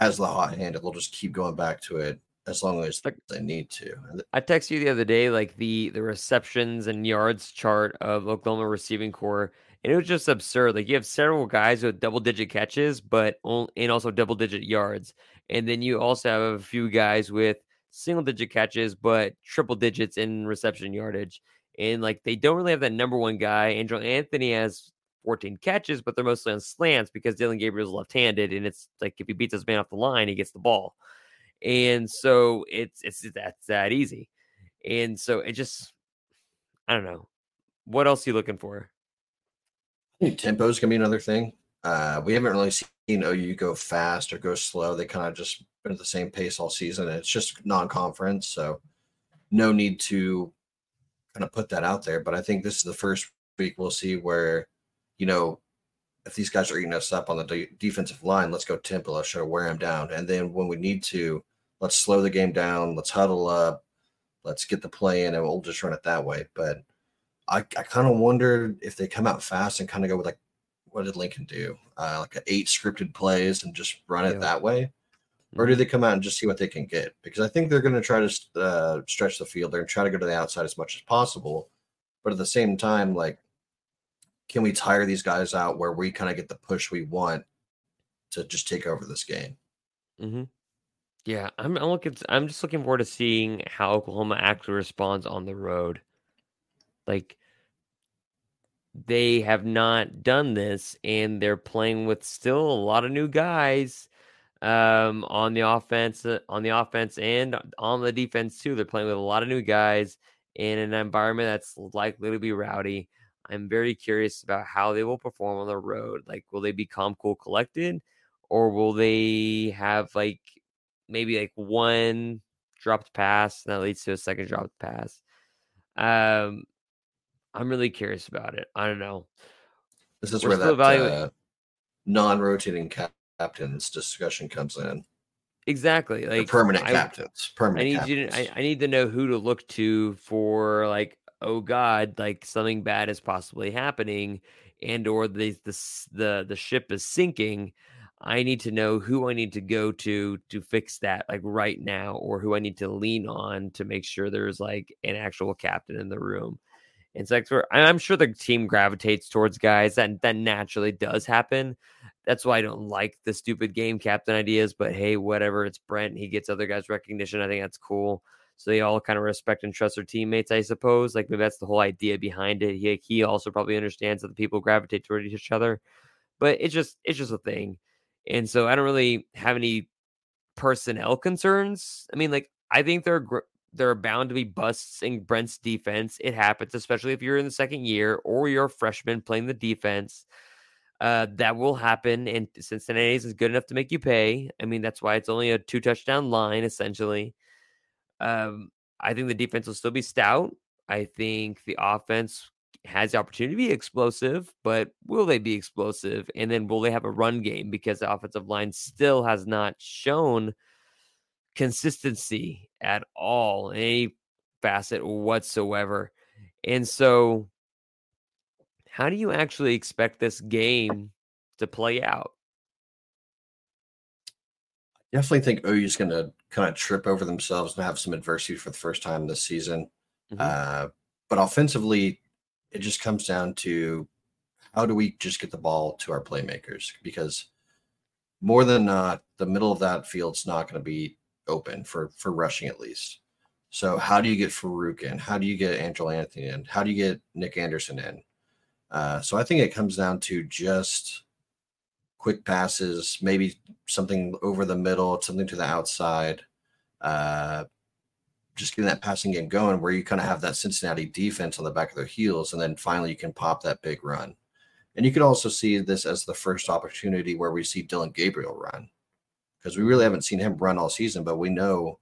has the hot hand and they'll just keep going back to it as long as they need to. I texted you the other day, like the the receptions and yards chart of Oklahoma receiving core and it was just absurd. Like you have several guys with double digit catches, but on, and also double digit yards, and then you also have a few guys with single digit catches, but triple digits in reception yardage. And like they don't really have that number one guy. Andrel Anthony has 14 catches, but they're mostly on slants because Dillon Gabriel's left-handed, and it's like if he beats his man off the line, he gets the ball. And so it's it's that's that easy. And so it just I don't know. What else are you looking for? Tempo is gonna be another thing. Uh, we haven't really seen OU go fast or go slow. They kind of just been at the same pace all season. It's just non-conference, so no need to kind of put that out there. But I think this is the first week we'll see where, you know, if these guys are eating us up on the de- defensive line, let's go tempo. Let's try to wear them down. And then when we need to, let's slow the game down. Let's huddle up. Let's get the play in, and we'll just run it that way. But I, I kind of wonder if they come out fast and kind of go with like, what did Lincoln do? Uh, like eight scripted plays and just run it Yeah. that way, or do they come out and just see what they can get? Because I think they're going to try to uh, stretch the field. They're going to try to go to the outside as much as possible, but at the same time, like, can we tire these guys out where we kind of get the push we want to just take over this game? Mm-hmm. Yeah, I'm, I'm looking. I'm just looking forward to seeing how Oklahoma actually responds on the road. Like they have not done this, and they're playing with still a lot of new guys um, on the offense, uh, on the offense, and on the defense too. They're playing with a lot of new guys in an environment that's likely to be rowdy. I'm very curious about how they will perform on the road. Like, will they be calm, cool, collected, or will they have like maybe like one dropped pass that leads to a second dropped pass? Um, I'm really curious about it. I don't know. This is We're where that uh, non-rotating captains discussion comes in. Exactly. The Like permanent I- captains. I Permanent. need you to, I. I need to know who to look to for like, oh God, like something bad is possibly happening and or the the the the ship is sinking. I need to know who I need to go to to fix that like right now or who I need to lean on to make sure there's like an actual captain in the room. Where and I'm sure the team gravitates towards guys that that naturally does happen. That's why I don't like the stupid game captain ideas, but hey, whatever. It's Brent. He gets other guys recognition. I think that's cool. So they all kind of respect and trust their teammates, I suppose. Like maybe that's the whole idea behind it. He he also probably understands that the people gravitate toward each other, but it's just it's just a thing. And so I don't really have any personnel concerns. I mean, like I think they're there are bound to be busts in Brent's defense. It happens, especially if you're in the second year or you're a freshman playing the defense. Uh, that will happen, and Cincinnati's is good enough to make you pay. I mean, that's why it's only a two touchdown line essentially. Um, I think the defense will still be stout. I think the offense has the opportunity to be explosive, but will they be explosive? And then will they have a run game? Because the offensive line still has not shown consistency at all in any facet whatsoever. And so, how do you actually expect this game to play out? I definitely think OU's going to kind of trip over themselves and have some adversity for the first time this season. Mhm. Uh, but offensively, it just comes down to how do we just get the ball to our playmakers? Because more than not, the middle of that field's not going to be open for for rushing at least. So how do you get Farooq in? How do you get Andrel Anthony in? How do you get Nic Anderson in? Uh, so I think it comes down to just quick passes, maybe something over the middle, something to the outside. Uh, just getting that passing game going where you kind of have that Cincinnati defense on the back of their heels, and then finally you can pop that big run. And you could also see this as the first opportunity where we see Dillon Gabriel run because we really haven't seen him run all season, but we know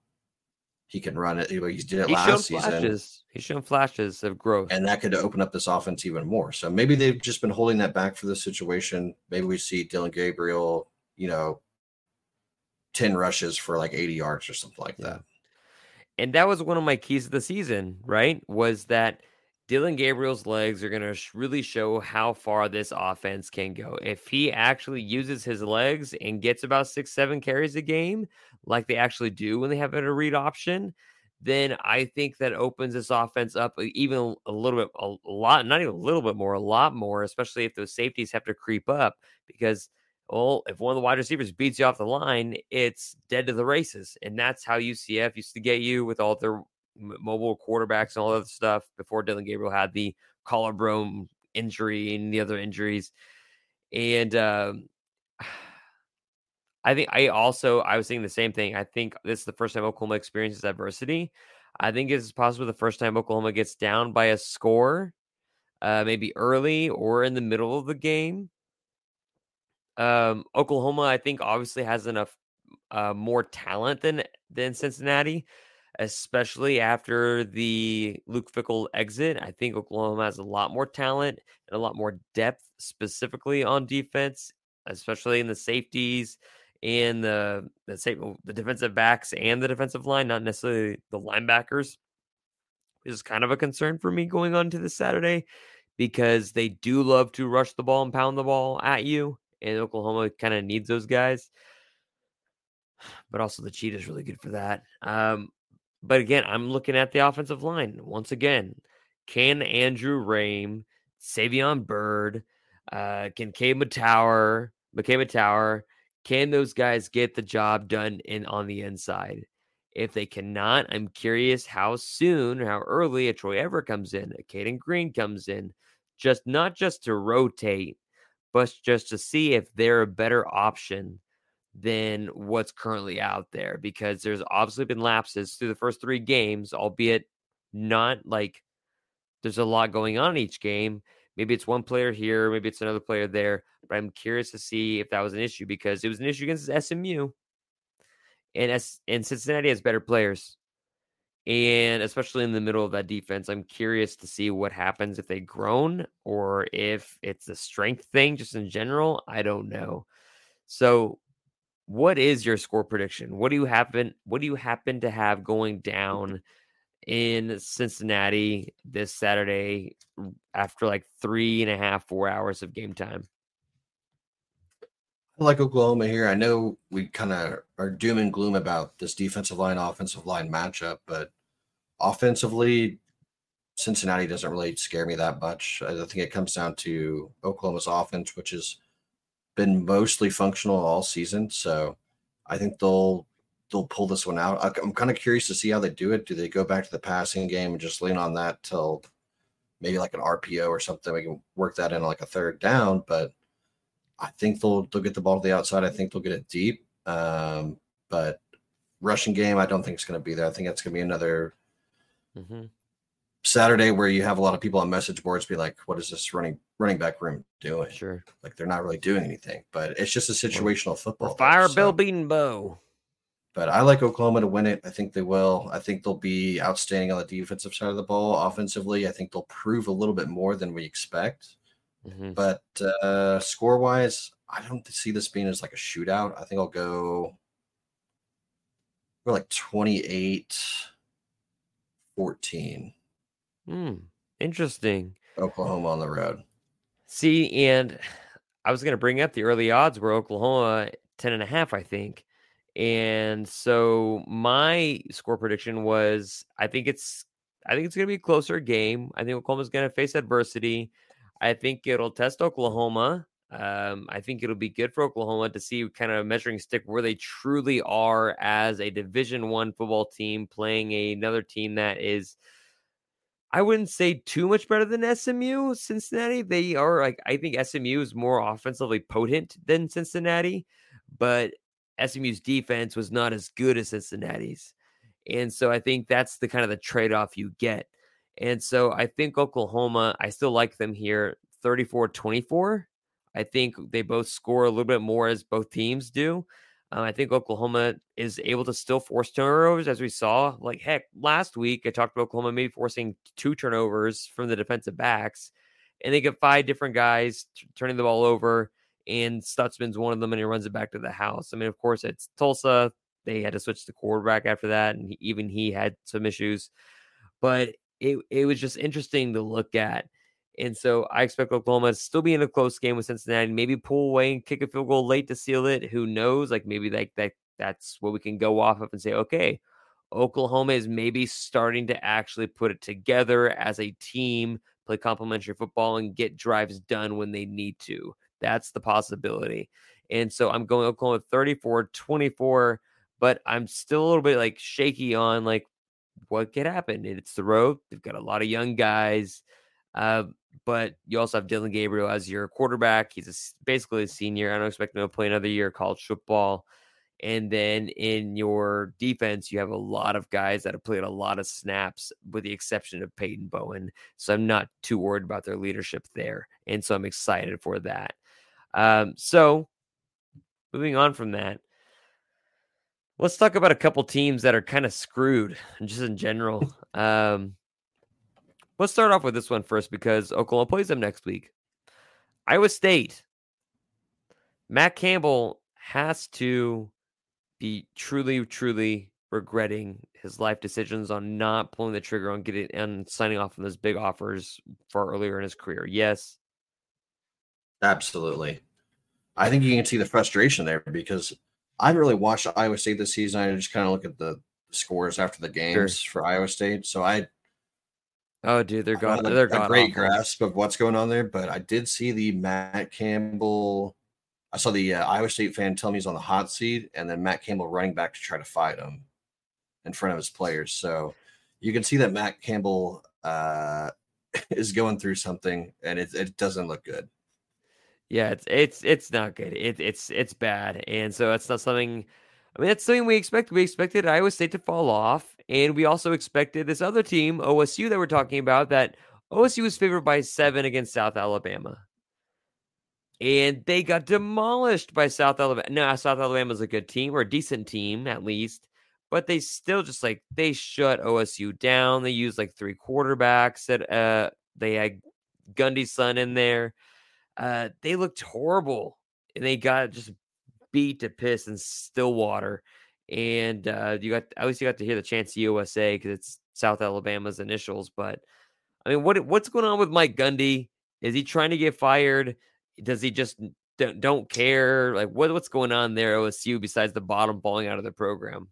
he can run it. He did it He's shown last season flashes. He's shown flashes of growth. and that could open up this offense even more. So maybe they've just been holding that back for this situation. Maybe we see Dillon Gabriel, you know, 10 rushes for like 80 yards or something like that. and that was one of my keys of the season, right? Was that Dillon Gabriel's legs are going to really show how far this offense can go. If he actually uses his legs and gets about six, seven carries a game, like they actually do when they have a read option, then I think that opens this offense up even a little bit, a lot, not even a little bit more, a lot more, especially if those safeties have to creep up because well, if one of the wide receivers beats you off the line, it's dead to the races. And that's how UCF used to get you with all their mobile quarterbacks and all that stuff before Dillon Gabriel had the collarbone injury and the other injuries. And um, I think I also I was thinking the same thing. I think this is the first time Oklahoma experiences adversity. I think it's possible the first time Oklahoma gets down by a score, uh, maybe early or in the middle of the game. Um, Oklahoma, I think, obviously has enough uh, more talent than than Cincinnati, especially after the Luke Fickell exit. I think Oklahoma has a lot more talent and a lot more depth, specifically on defense, especially in the safeties and the the say the defensive backs and the defensive line, not necessarily the linebackers, is kind of a concern for me going on to this Saturday because they do love to rush the ball and pound the ball at you, and Oklahoma kind of needs those guys. But also the cheat is really good for that. Um, but again, I'm looking at the offensive line once again. Can Andrew Raym, Savion Byrd, uh, can K Tower, McKade Mettauer, can those guys get the job done in on the inside? If they cannot, I'm curious how soon or how early a Troy Everett comes in, a Caden Green comes in, just not just to rotate, but just to see if they're a better option than what's currently out there. Because there's obviously been lapses through the first three games, albeit not like there's a lot going on in each game. Maybe it's one player here, maybe it's another player there. But I'm curious to see if that was an issue because it was an issue against SMU. And S and Cincinnati has better players. And especially in the middle of that defense, I'm curious to see what happens if they groan or if it's a strength thing just in general. I don't know. So what is your score prediction? What do you happen what do you happen to have going mm-hmm. down in Cincinnati this Saturday after like three and a half, four hours of game time? I like Oklahoma here. I know we kind of are doom and gloom about this defensive line, offensive line matchup, but offensively, Cincinnati doesn't really scare me that much. I think it comes down to Oklahoma's offense, which has been mostly functional all season. So I think they'll they'll pull this one out. I'm kind of curious to see how they do it. Do they go back to the passing game and just lean on that till maybe like an RPO or something? We can work that in like a third down, but I think they'll they'll get the ball to the outside. I think they'll get it deep. Um, but rushing game, I don't think it's going to be there. I think it's going to be another mm-hmm. Saturday where you have a lot of people on message boards be like, "What is this running running back room doing?" Sure, like they're not really doing anything. But it's just a situational football. Fire Bill Bedenbaugh. But I like Oklahoma to win it. I think they will. I think they'll be outstanding on the defensive side of the ball. Offensively, I think they'll prove a little bit more than we expect. Mm-hmm. But uh, score wise, I don't see this being as like a shootout. I think I'll go we're like 28 14. Hmm. Interesting. Oklahoma on the road. See, and I was going to bring up the early odds were Oklahoma 10 and a half, I think. And so my score prediction was I think it's I think it's going to be a closer game. I think Oklahoma's going to face adversity. I think it'll test Oklahoma. Um, I think it'll be good for Oklahoma to see kind of a measuring stick where they truly are as a Division One football team playing another team that is, I wouldn't say too much better than SMU. Cincinnati, they are like I think SMU is more offensively potent than Cincinnati, but SMU's defense was not as good as Cincinnati's, and so I think that's the kind of the trade off you get. And so I think Oklahoma, I still like them here 34 24. I think they both score a little bit more as both teams do. Um, I think Oklahoma is able to still force turnovers, as we saw. Like, heck, last week I talked about Oklahoma maybe forcing two turnovers from the defensive backs, and they get five different guys t- turning the ball over, and Stutsman's one of them, and he runs it back to the house. I mean, of course, it's Tulsa. They had to switch the quarterback after that, and he, even he had some issues. But it it was just interesting to look at. And so I expect Oklahoma to still be in a close game with Cincinnati, maybe pull away and kick a field goal late to seal it. Who knows? Like maybe like that that's what we can go off of and say, okay, Oklahoma is maybe starting to actually put it together as a team, play complementary football, and get drives done when they need to. That's the possibility. And so I'm going Oklahoma 34 24, but I'm still a little bit like shaky on like what could happen. It's the road. They've got a lot of young guys. Uh, but you also have Dillon Gabriel as your quarterback. He's a, basically a senior. I don't expect him to play another year college football. And then in your defense, you have a lot of guys that have played a lot of snaps, with the exception of Peyton Bowen. So I'm not too worried about their leadership there. And so I'm excited for that. Um, so moving on from that, let's talk about a couple teams that are kind of screwed just in general. Um, let's start off with this one first because Oklahoma plays them next week. Iowa State. Matt Campbell has to be truly, truly regretting his life decisions on not pulling the trigger on getting and signing off on those big offers far earlier in his career. Yes. Absolutely. I think you can see the frustration there because I haven't really watched Iowa State this season. I just kind of look at the scores after the games sure. for Iowa State. So I Oh, dude, they're gone. They're gone. a great grasp of what's going on there. But I did see the Matt Campbell I saw the uh, Iowa State fan tell me he's on the hot seat, and then Matt Campbell running back to try to fight him in front of his players. So you can see that Matt Campbell uh, is going through something, and it, it doesn't look good. Yeah, it's it's it's not good. It, it's it's bad, and so it's not something. I mean, that's something we expected. We expected Iowa State to fall off, and we also expected this other team, OSU, that we're talking about. That OSU was favored by seven against South Alabama and they got demolished by South Alabama. No, South Alabama's a good team or a decent team at least, but they still just like they shut OSU down. They used like three quarterbacks. That uh, they had Gundy's son in there. Uh, they looked horrible, and they got just beat to piss in Stillwater. And uh, you got at least you got to hear the chance USA because it's South Alabama's initials. But I mean, what what's going on with Mike Gundy? Is he trying to get fired? does he just don't, don't care? Like what, what's going on there OSU besides the bottom falling out of the program?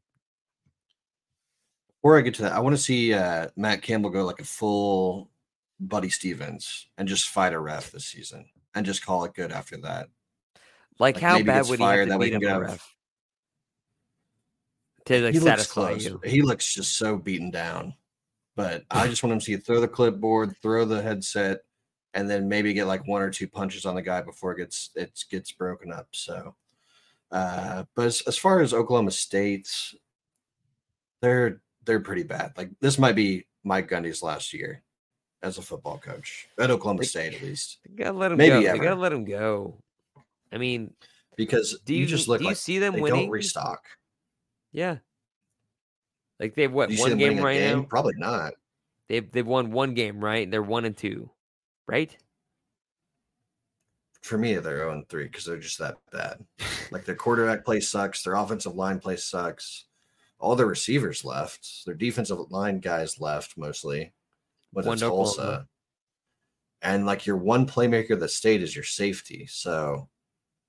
Before I get to that, I want to see uh, Matt Campbell go like a full Buddy Stephens and just fight a ref this season and just call it good after that. Like, like how bad would he have to beat him a ref? To like he satisfy looks you. He looks just so beaten down. But I just want him to see throw the clipboard, throw the headset, and then maybe get like one or two punches on the guy before it gets it gets broken up. So, uh, but as, as far as Oklahoma State's, they're they're pretty bad. Like this might be Mike Gundy's last year as a football coach at Oklahoma State, at least. gotta let him maybe go. Ever. Gotta let him go. I mean, because do you, you just look do you like see them winning? Don't restock. Yeah, like they've what one game right game? now? Probably not. They've they've won one game, right? They're one and two right? For me, they're 0 and 3 because they're just that bad. like their quarterback play sucks, their offensive line play sucks. All their receivers left, their defensive line guys left mostly. Whether it's Tulsa. And like your one playmaker of the state is your safety. So,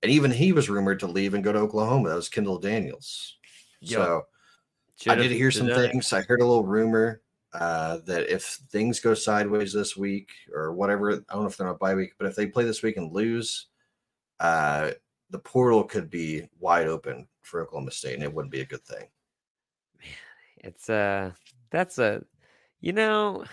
and even he was rumored to leave and go to Oklahoma. That was Kendal Daniels. Yep. So, I did hear some things. I heard a little rumor uh, that if things go sideways this week or whatever, I don't know if they're not bye week, but if they play this week and lose, uh, the portal could be wide open for Oklahoma State, and it wouldn't be a good thing. Man, it's uh that's a you know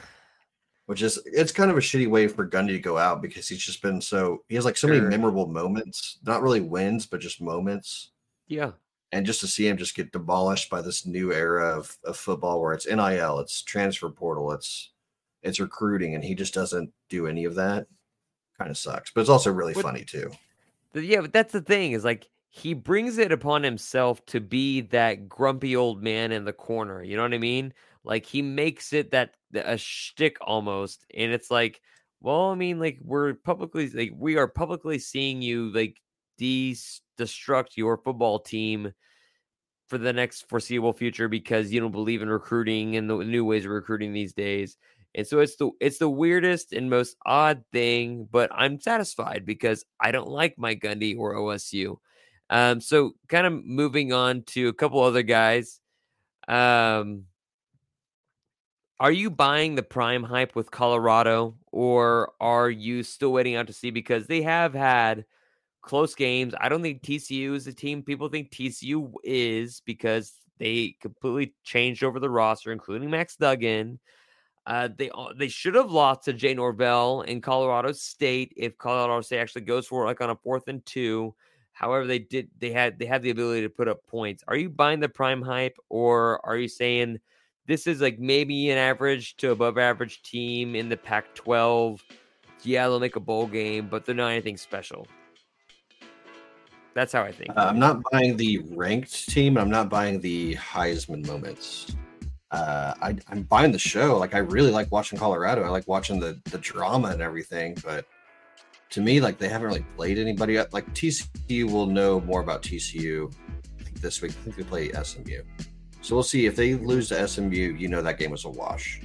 which is it's kind of a shitty way for Gundy to go out because he's just been so he has like so sure. many memorable moments, not really wins, but just moments. Yeah and just to see him just get demolished by this new era of, of football where it's NIL, it's transfer portal, it's it's recruiting, and he just doesn't do any of that. Kind of sucks, but it's also really but, funny too. Yeah, but that's the thing is like he brings it upon himself to be that grumpy old man in the corner. You know what I mean? Like he makes it that a shtick almost, and it's like, well, I mean, like we're publicly like we are publicly seeing you like destruct your football team for the next foreseeable future because you don't believe in recruiting and the new ways of recruiting these days. And so it's the it's the weirdest and most odd thing, but I'm satisfied because I don't like Mike Gundy or OSU. Um, so kind of moving on to a couple other guys. Um, are you buying the prime hype with Colorado, or are you still waiting out to see because they have had close games? I don't think TCU is a team people think TCU is because they completely changed over the roster, including Max Duggan. Uh, they they should have lost to Jay Norvell in Colorado State if Colorado State actually goes for it like on a fourth and two. However, they did they had they had the ability to put up points. Are you buying the prime hype, or are you saying this is like maybe an average to above average team in the Pac-12? Yeah, they'll make a bowl game, but they're not anything special. That's how I think. Uh, I'm not buying the ranked team. I'm not buying the Heisman moments. Uh, I, I'm buying the show. Like I really like watching Colorado. I like watching the the drama and everything. But to me, like they haven't really played anybody. yet. Like TCU will know more about TCU this week. I think they play SMU, so we'll see if they lose to SMU. You know that game was a wash.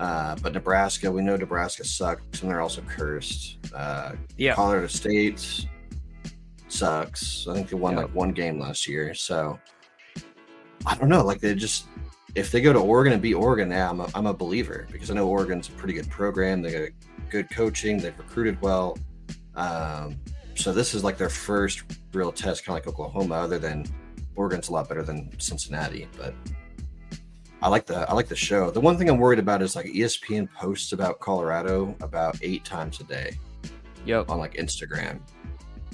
Uh, but Nebraska, we know Nebraska sucks and they're also cursed. Uh, yeah, Colorado State sucks. I think they won Yeah. like one game last year. So I don't know. Like they just if they go to Oregon and beat Oregon, yeah, I'm a, I'm a believer because I know Oregon's a pretty good program. They got good coaching. They've recruited well. Um, so this is like their first real test, kind of like Oklahoma. Other than Oregon's a lot better than Cincinnati, but I like the I like the show. The one thing I'm worried about is like ESPN posts about Colorado about eight times a day yep. on like Instagram.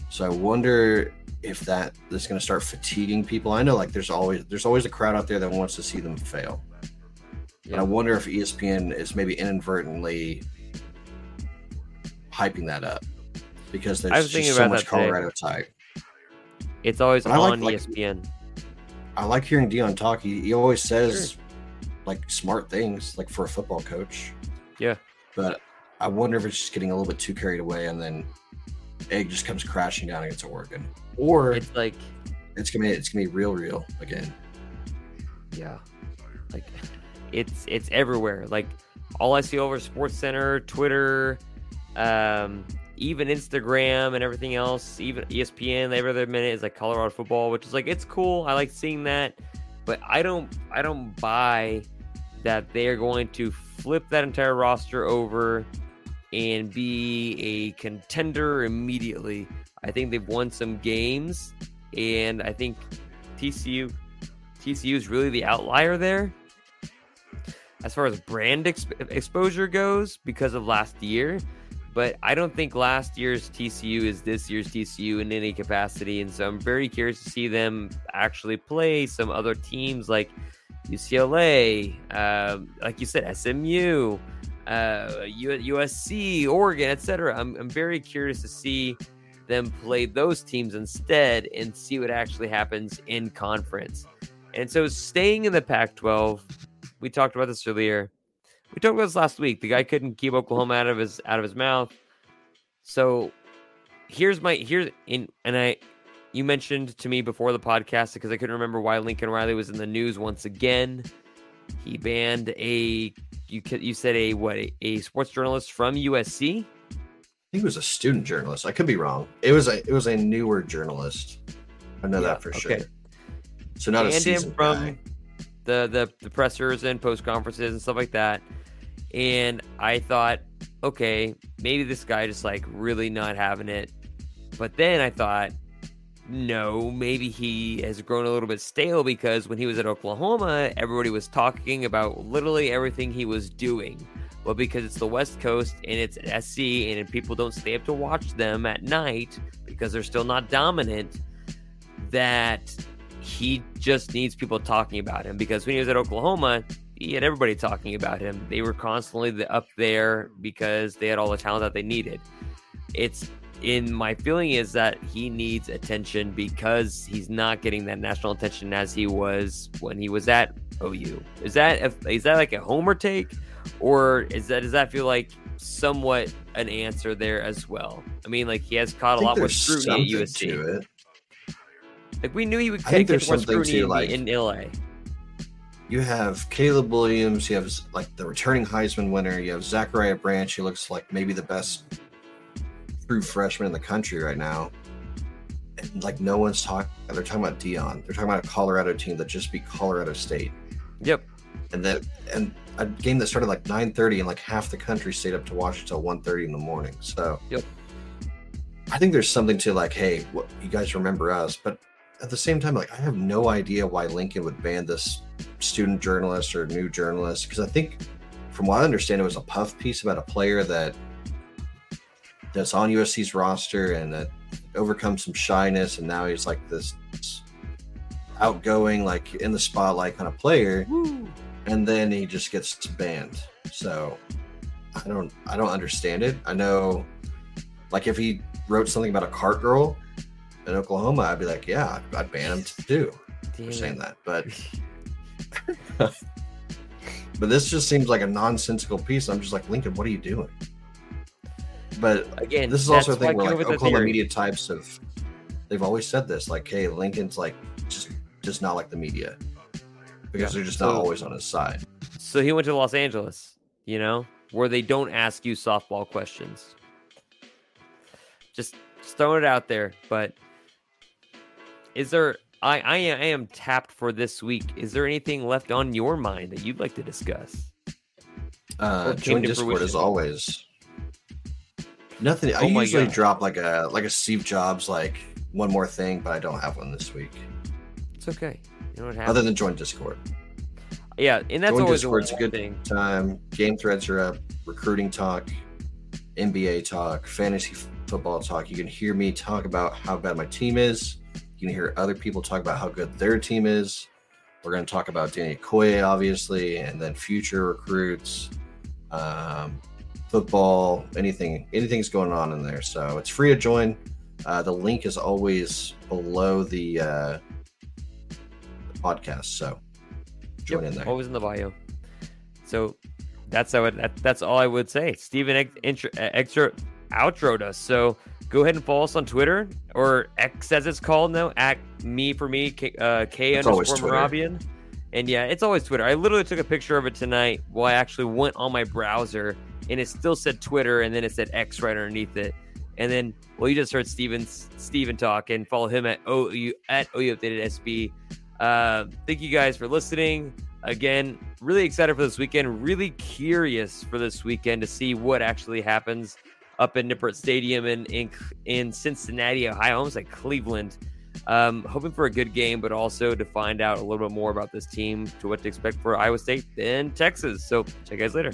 So I wonder if that is going to start fatiguing people. I know like there's always there's always a crowd out there that wants to see them fail. And I wonder if ESPN is maybe inadvertently hyping that up because there's just so much today. Colorado type. It's always But I like- on E like- ESPN. I like hearing Deion talk. He, he always says like smart things, like for a football coach. Yeah. But I wonder if it's just getting a little bit too carried away, and then egg just comes crashing down against Oregon, or It's like it's gonna be it's gonna be real, real again. Yeah. Like it's it's everywhere. Like all I see over Sports Center, Twitter, um, even Instagram and everything else, even ESPN every other minute is like Colorado football, which is like it's cool. I like seeing that. But I don't I don't buy that they are going to flip that entire roster over and be a contender immediately. I think they've won some games and I think TCU TCU is really the outlier there as far as brand exp- exposure goes because of last year. But I don't think last year's TCU is this year's TCU in any capacity. And so I'm very curious to see them actually play some other teams like UCLA, um, like you said, SMU, uh, USC, Oregon, etc. I'm, I'm very curious to see them play those teams instead and see what actually happens in conference. And so staying in the Pac 12, we talked about this earlier. We talked about this last week. The guy couldn't keep Oklahoma out of his out of his mouth. So here's my here's in and I you mentioned to me before the podcast because I couldn't remember why Lincoln Riley was in the news once again. He banned a you you said a what a, a sports journalist from USC. I think it was a student journalist. I could be wrong. It was a it was a newer journalist. I know Yeah, that for okay. sure. So not a Banned him seasoned from guy. the the the pressers and post conferences and stuff like that. And I thought, okay, maybe this guy just like really not having it. But then I thought, no, maybe he has grown a little bit stale because when he was at Oklahoma, everybody was talking about literally everything he was doing. But because it's the West Coast and it's SC and people don't stay up to watch them at night because they're still not dominant, that he just needs people talking about him because when he was at Oklahoma, he had everybody talking about him. They were constantly the, up there because they had all the talent that they needed. It's in my feeling is that he needs attention because he's not getting that national attention as he was when he was at OU. Is that a, is that like a homer take, or is that does that feel like somewhat an answer there as well? I mean, like he has caught a lot more scrutiny at USC. Like we knew he would I think get there's more scrutiny to, like- in LA. You have Caleb Williams. You have like the returning Heisman winner. You have Zachariah Branch. He looks like maybe the best true freshman in the country right now. And like no one's talking. They're talking about Deion. They're talking about a Colorado team that just beat Colorado State. Yep. And that and a game that started like 9:30 and like half the country stayed up to watch until 1:30 in the morning. So Yep. I think there's something to like, hey, what, you guys remember us, but at the same time, like I have no idea why Lincoln would ban this student journalist or new journalist because I think, from what I understand, it was a puff piece about a player that that's on USC's roster and that overcome some shyness, and now he's like this outgoing, like in the spotlight kind of player, and then he just gets banned. So I don't, I don't understand it. I know, like if he wrote something about a cart girl in Oklahoma, I'd be like, yeah, I'd, I'd ban him too for Damn saying that. But but this just seems like a nonsensical piece. I'm just like, Lincoln, what are you doing? But Again, this is also a that's why I thing where like with the Oklahoma media types have they've always said this, like, hey, Lincoln's like just just not like the media. Because Yeah. they're just So- not always on his side. So he went to Los Angeles, you know, where they don't ask you softball questions. Just, just throwing it out there. But is there? I, I am- I am tapped for this week. Is there anything left on your mind that you'd like to discuss? Uh join Discord as always. Nothing. I Oh usually God. drop like a like a Steve Jobs like one more thing, but I don't have one this week. It's okay. You know what happens. Other than join Discord. yeah, and that's join always Discord's a a good thing. time. Game threads are up. Recruiting talk, NBA talk, fantasy football talk. You can hear me talk about how bad my team is. You can hear other people talk about how good their team is. We're going to talk about Danny Okoye, obviously, and then future recruits, um, football, anything, anything's going on in there. So it's free to join. Uh, the link is always below the, uh, the podcast. So join Yep, in there. Always in the bio. So that's how it, that, that's all I would say. Stephen ex, extra outroed us. So go ahead and follow us on Twitter or X as it's called now at me for me K, uh, K underscore Moravian. And yeah, it's always Twitter. I literally took a picture of it tonight while I actually went on my browser and it still said Twitter and then it said X right underneath it. And then, well, you just heard Stephen Stephen talk and follow him at OU at OU Updated SB. Uh, thank you guys for listening. Again, really excited for this weekend. Really curious for this weekend to see what actually happens up in Nippert Stadium in in, in Cincinnati, Ohio, almost like Cleveland. Um, hoping for a good game, but also to find out a little bit more about this team, to what to expect for Iowa State and Texas. So, check you guys later.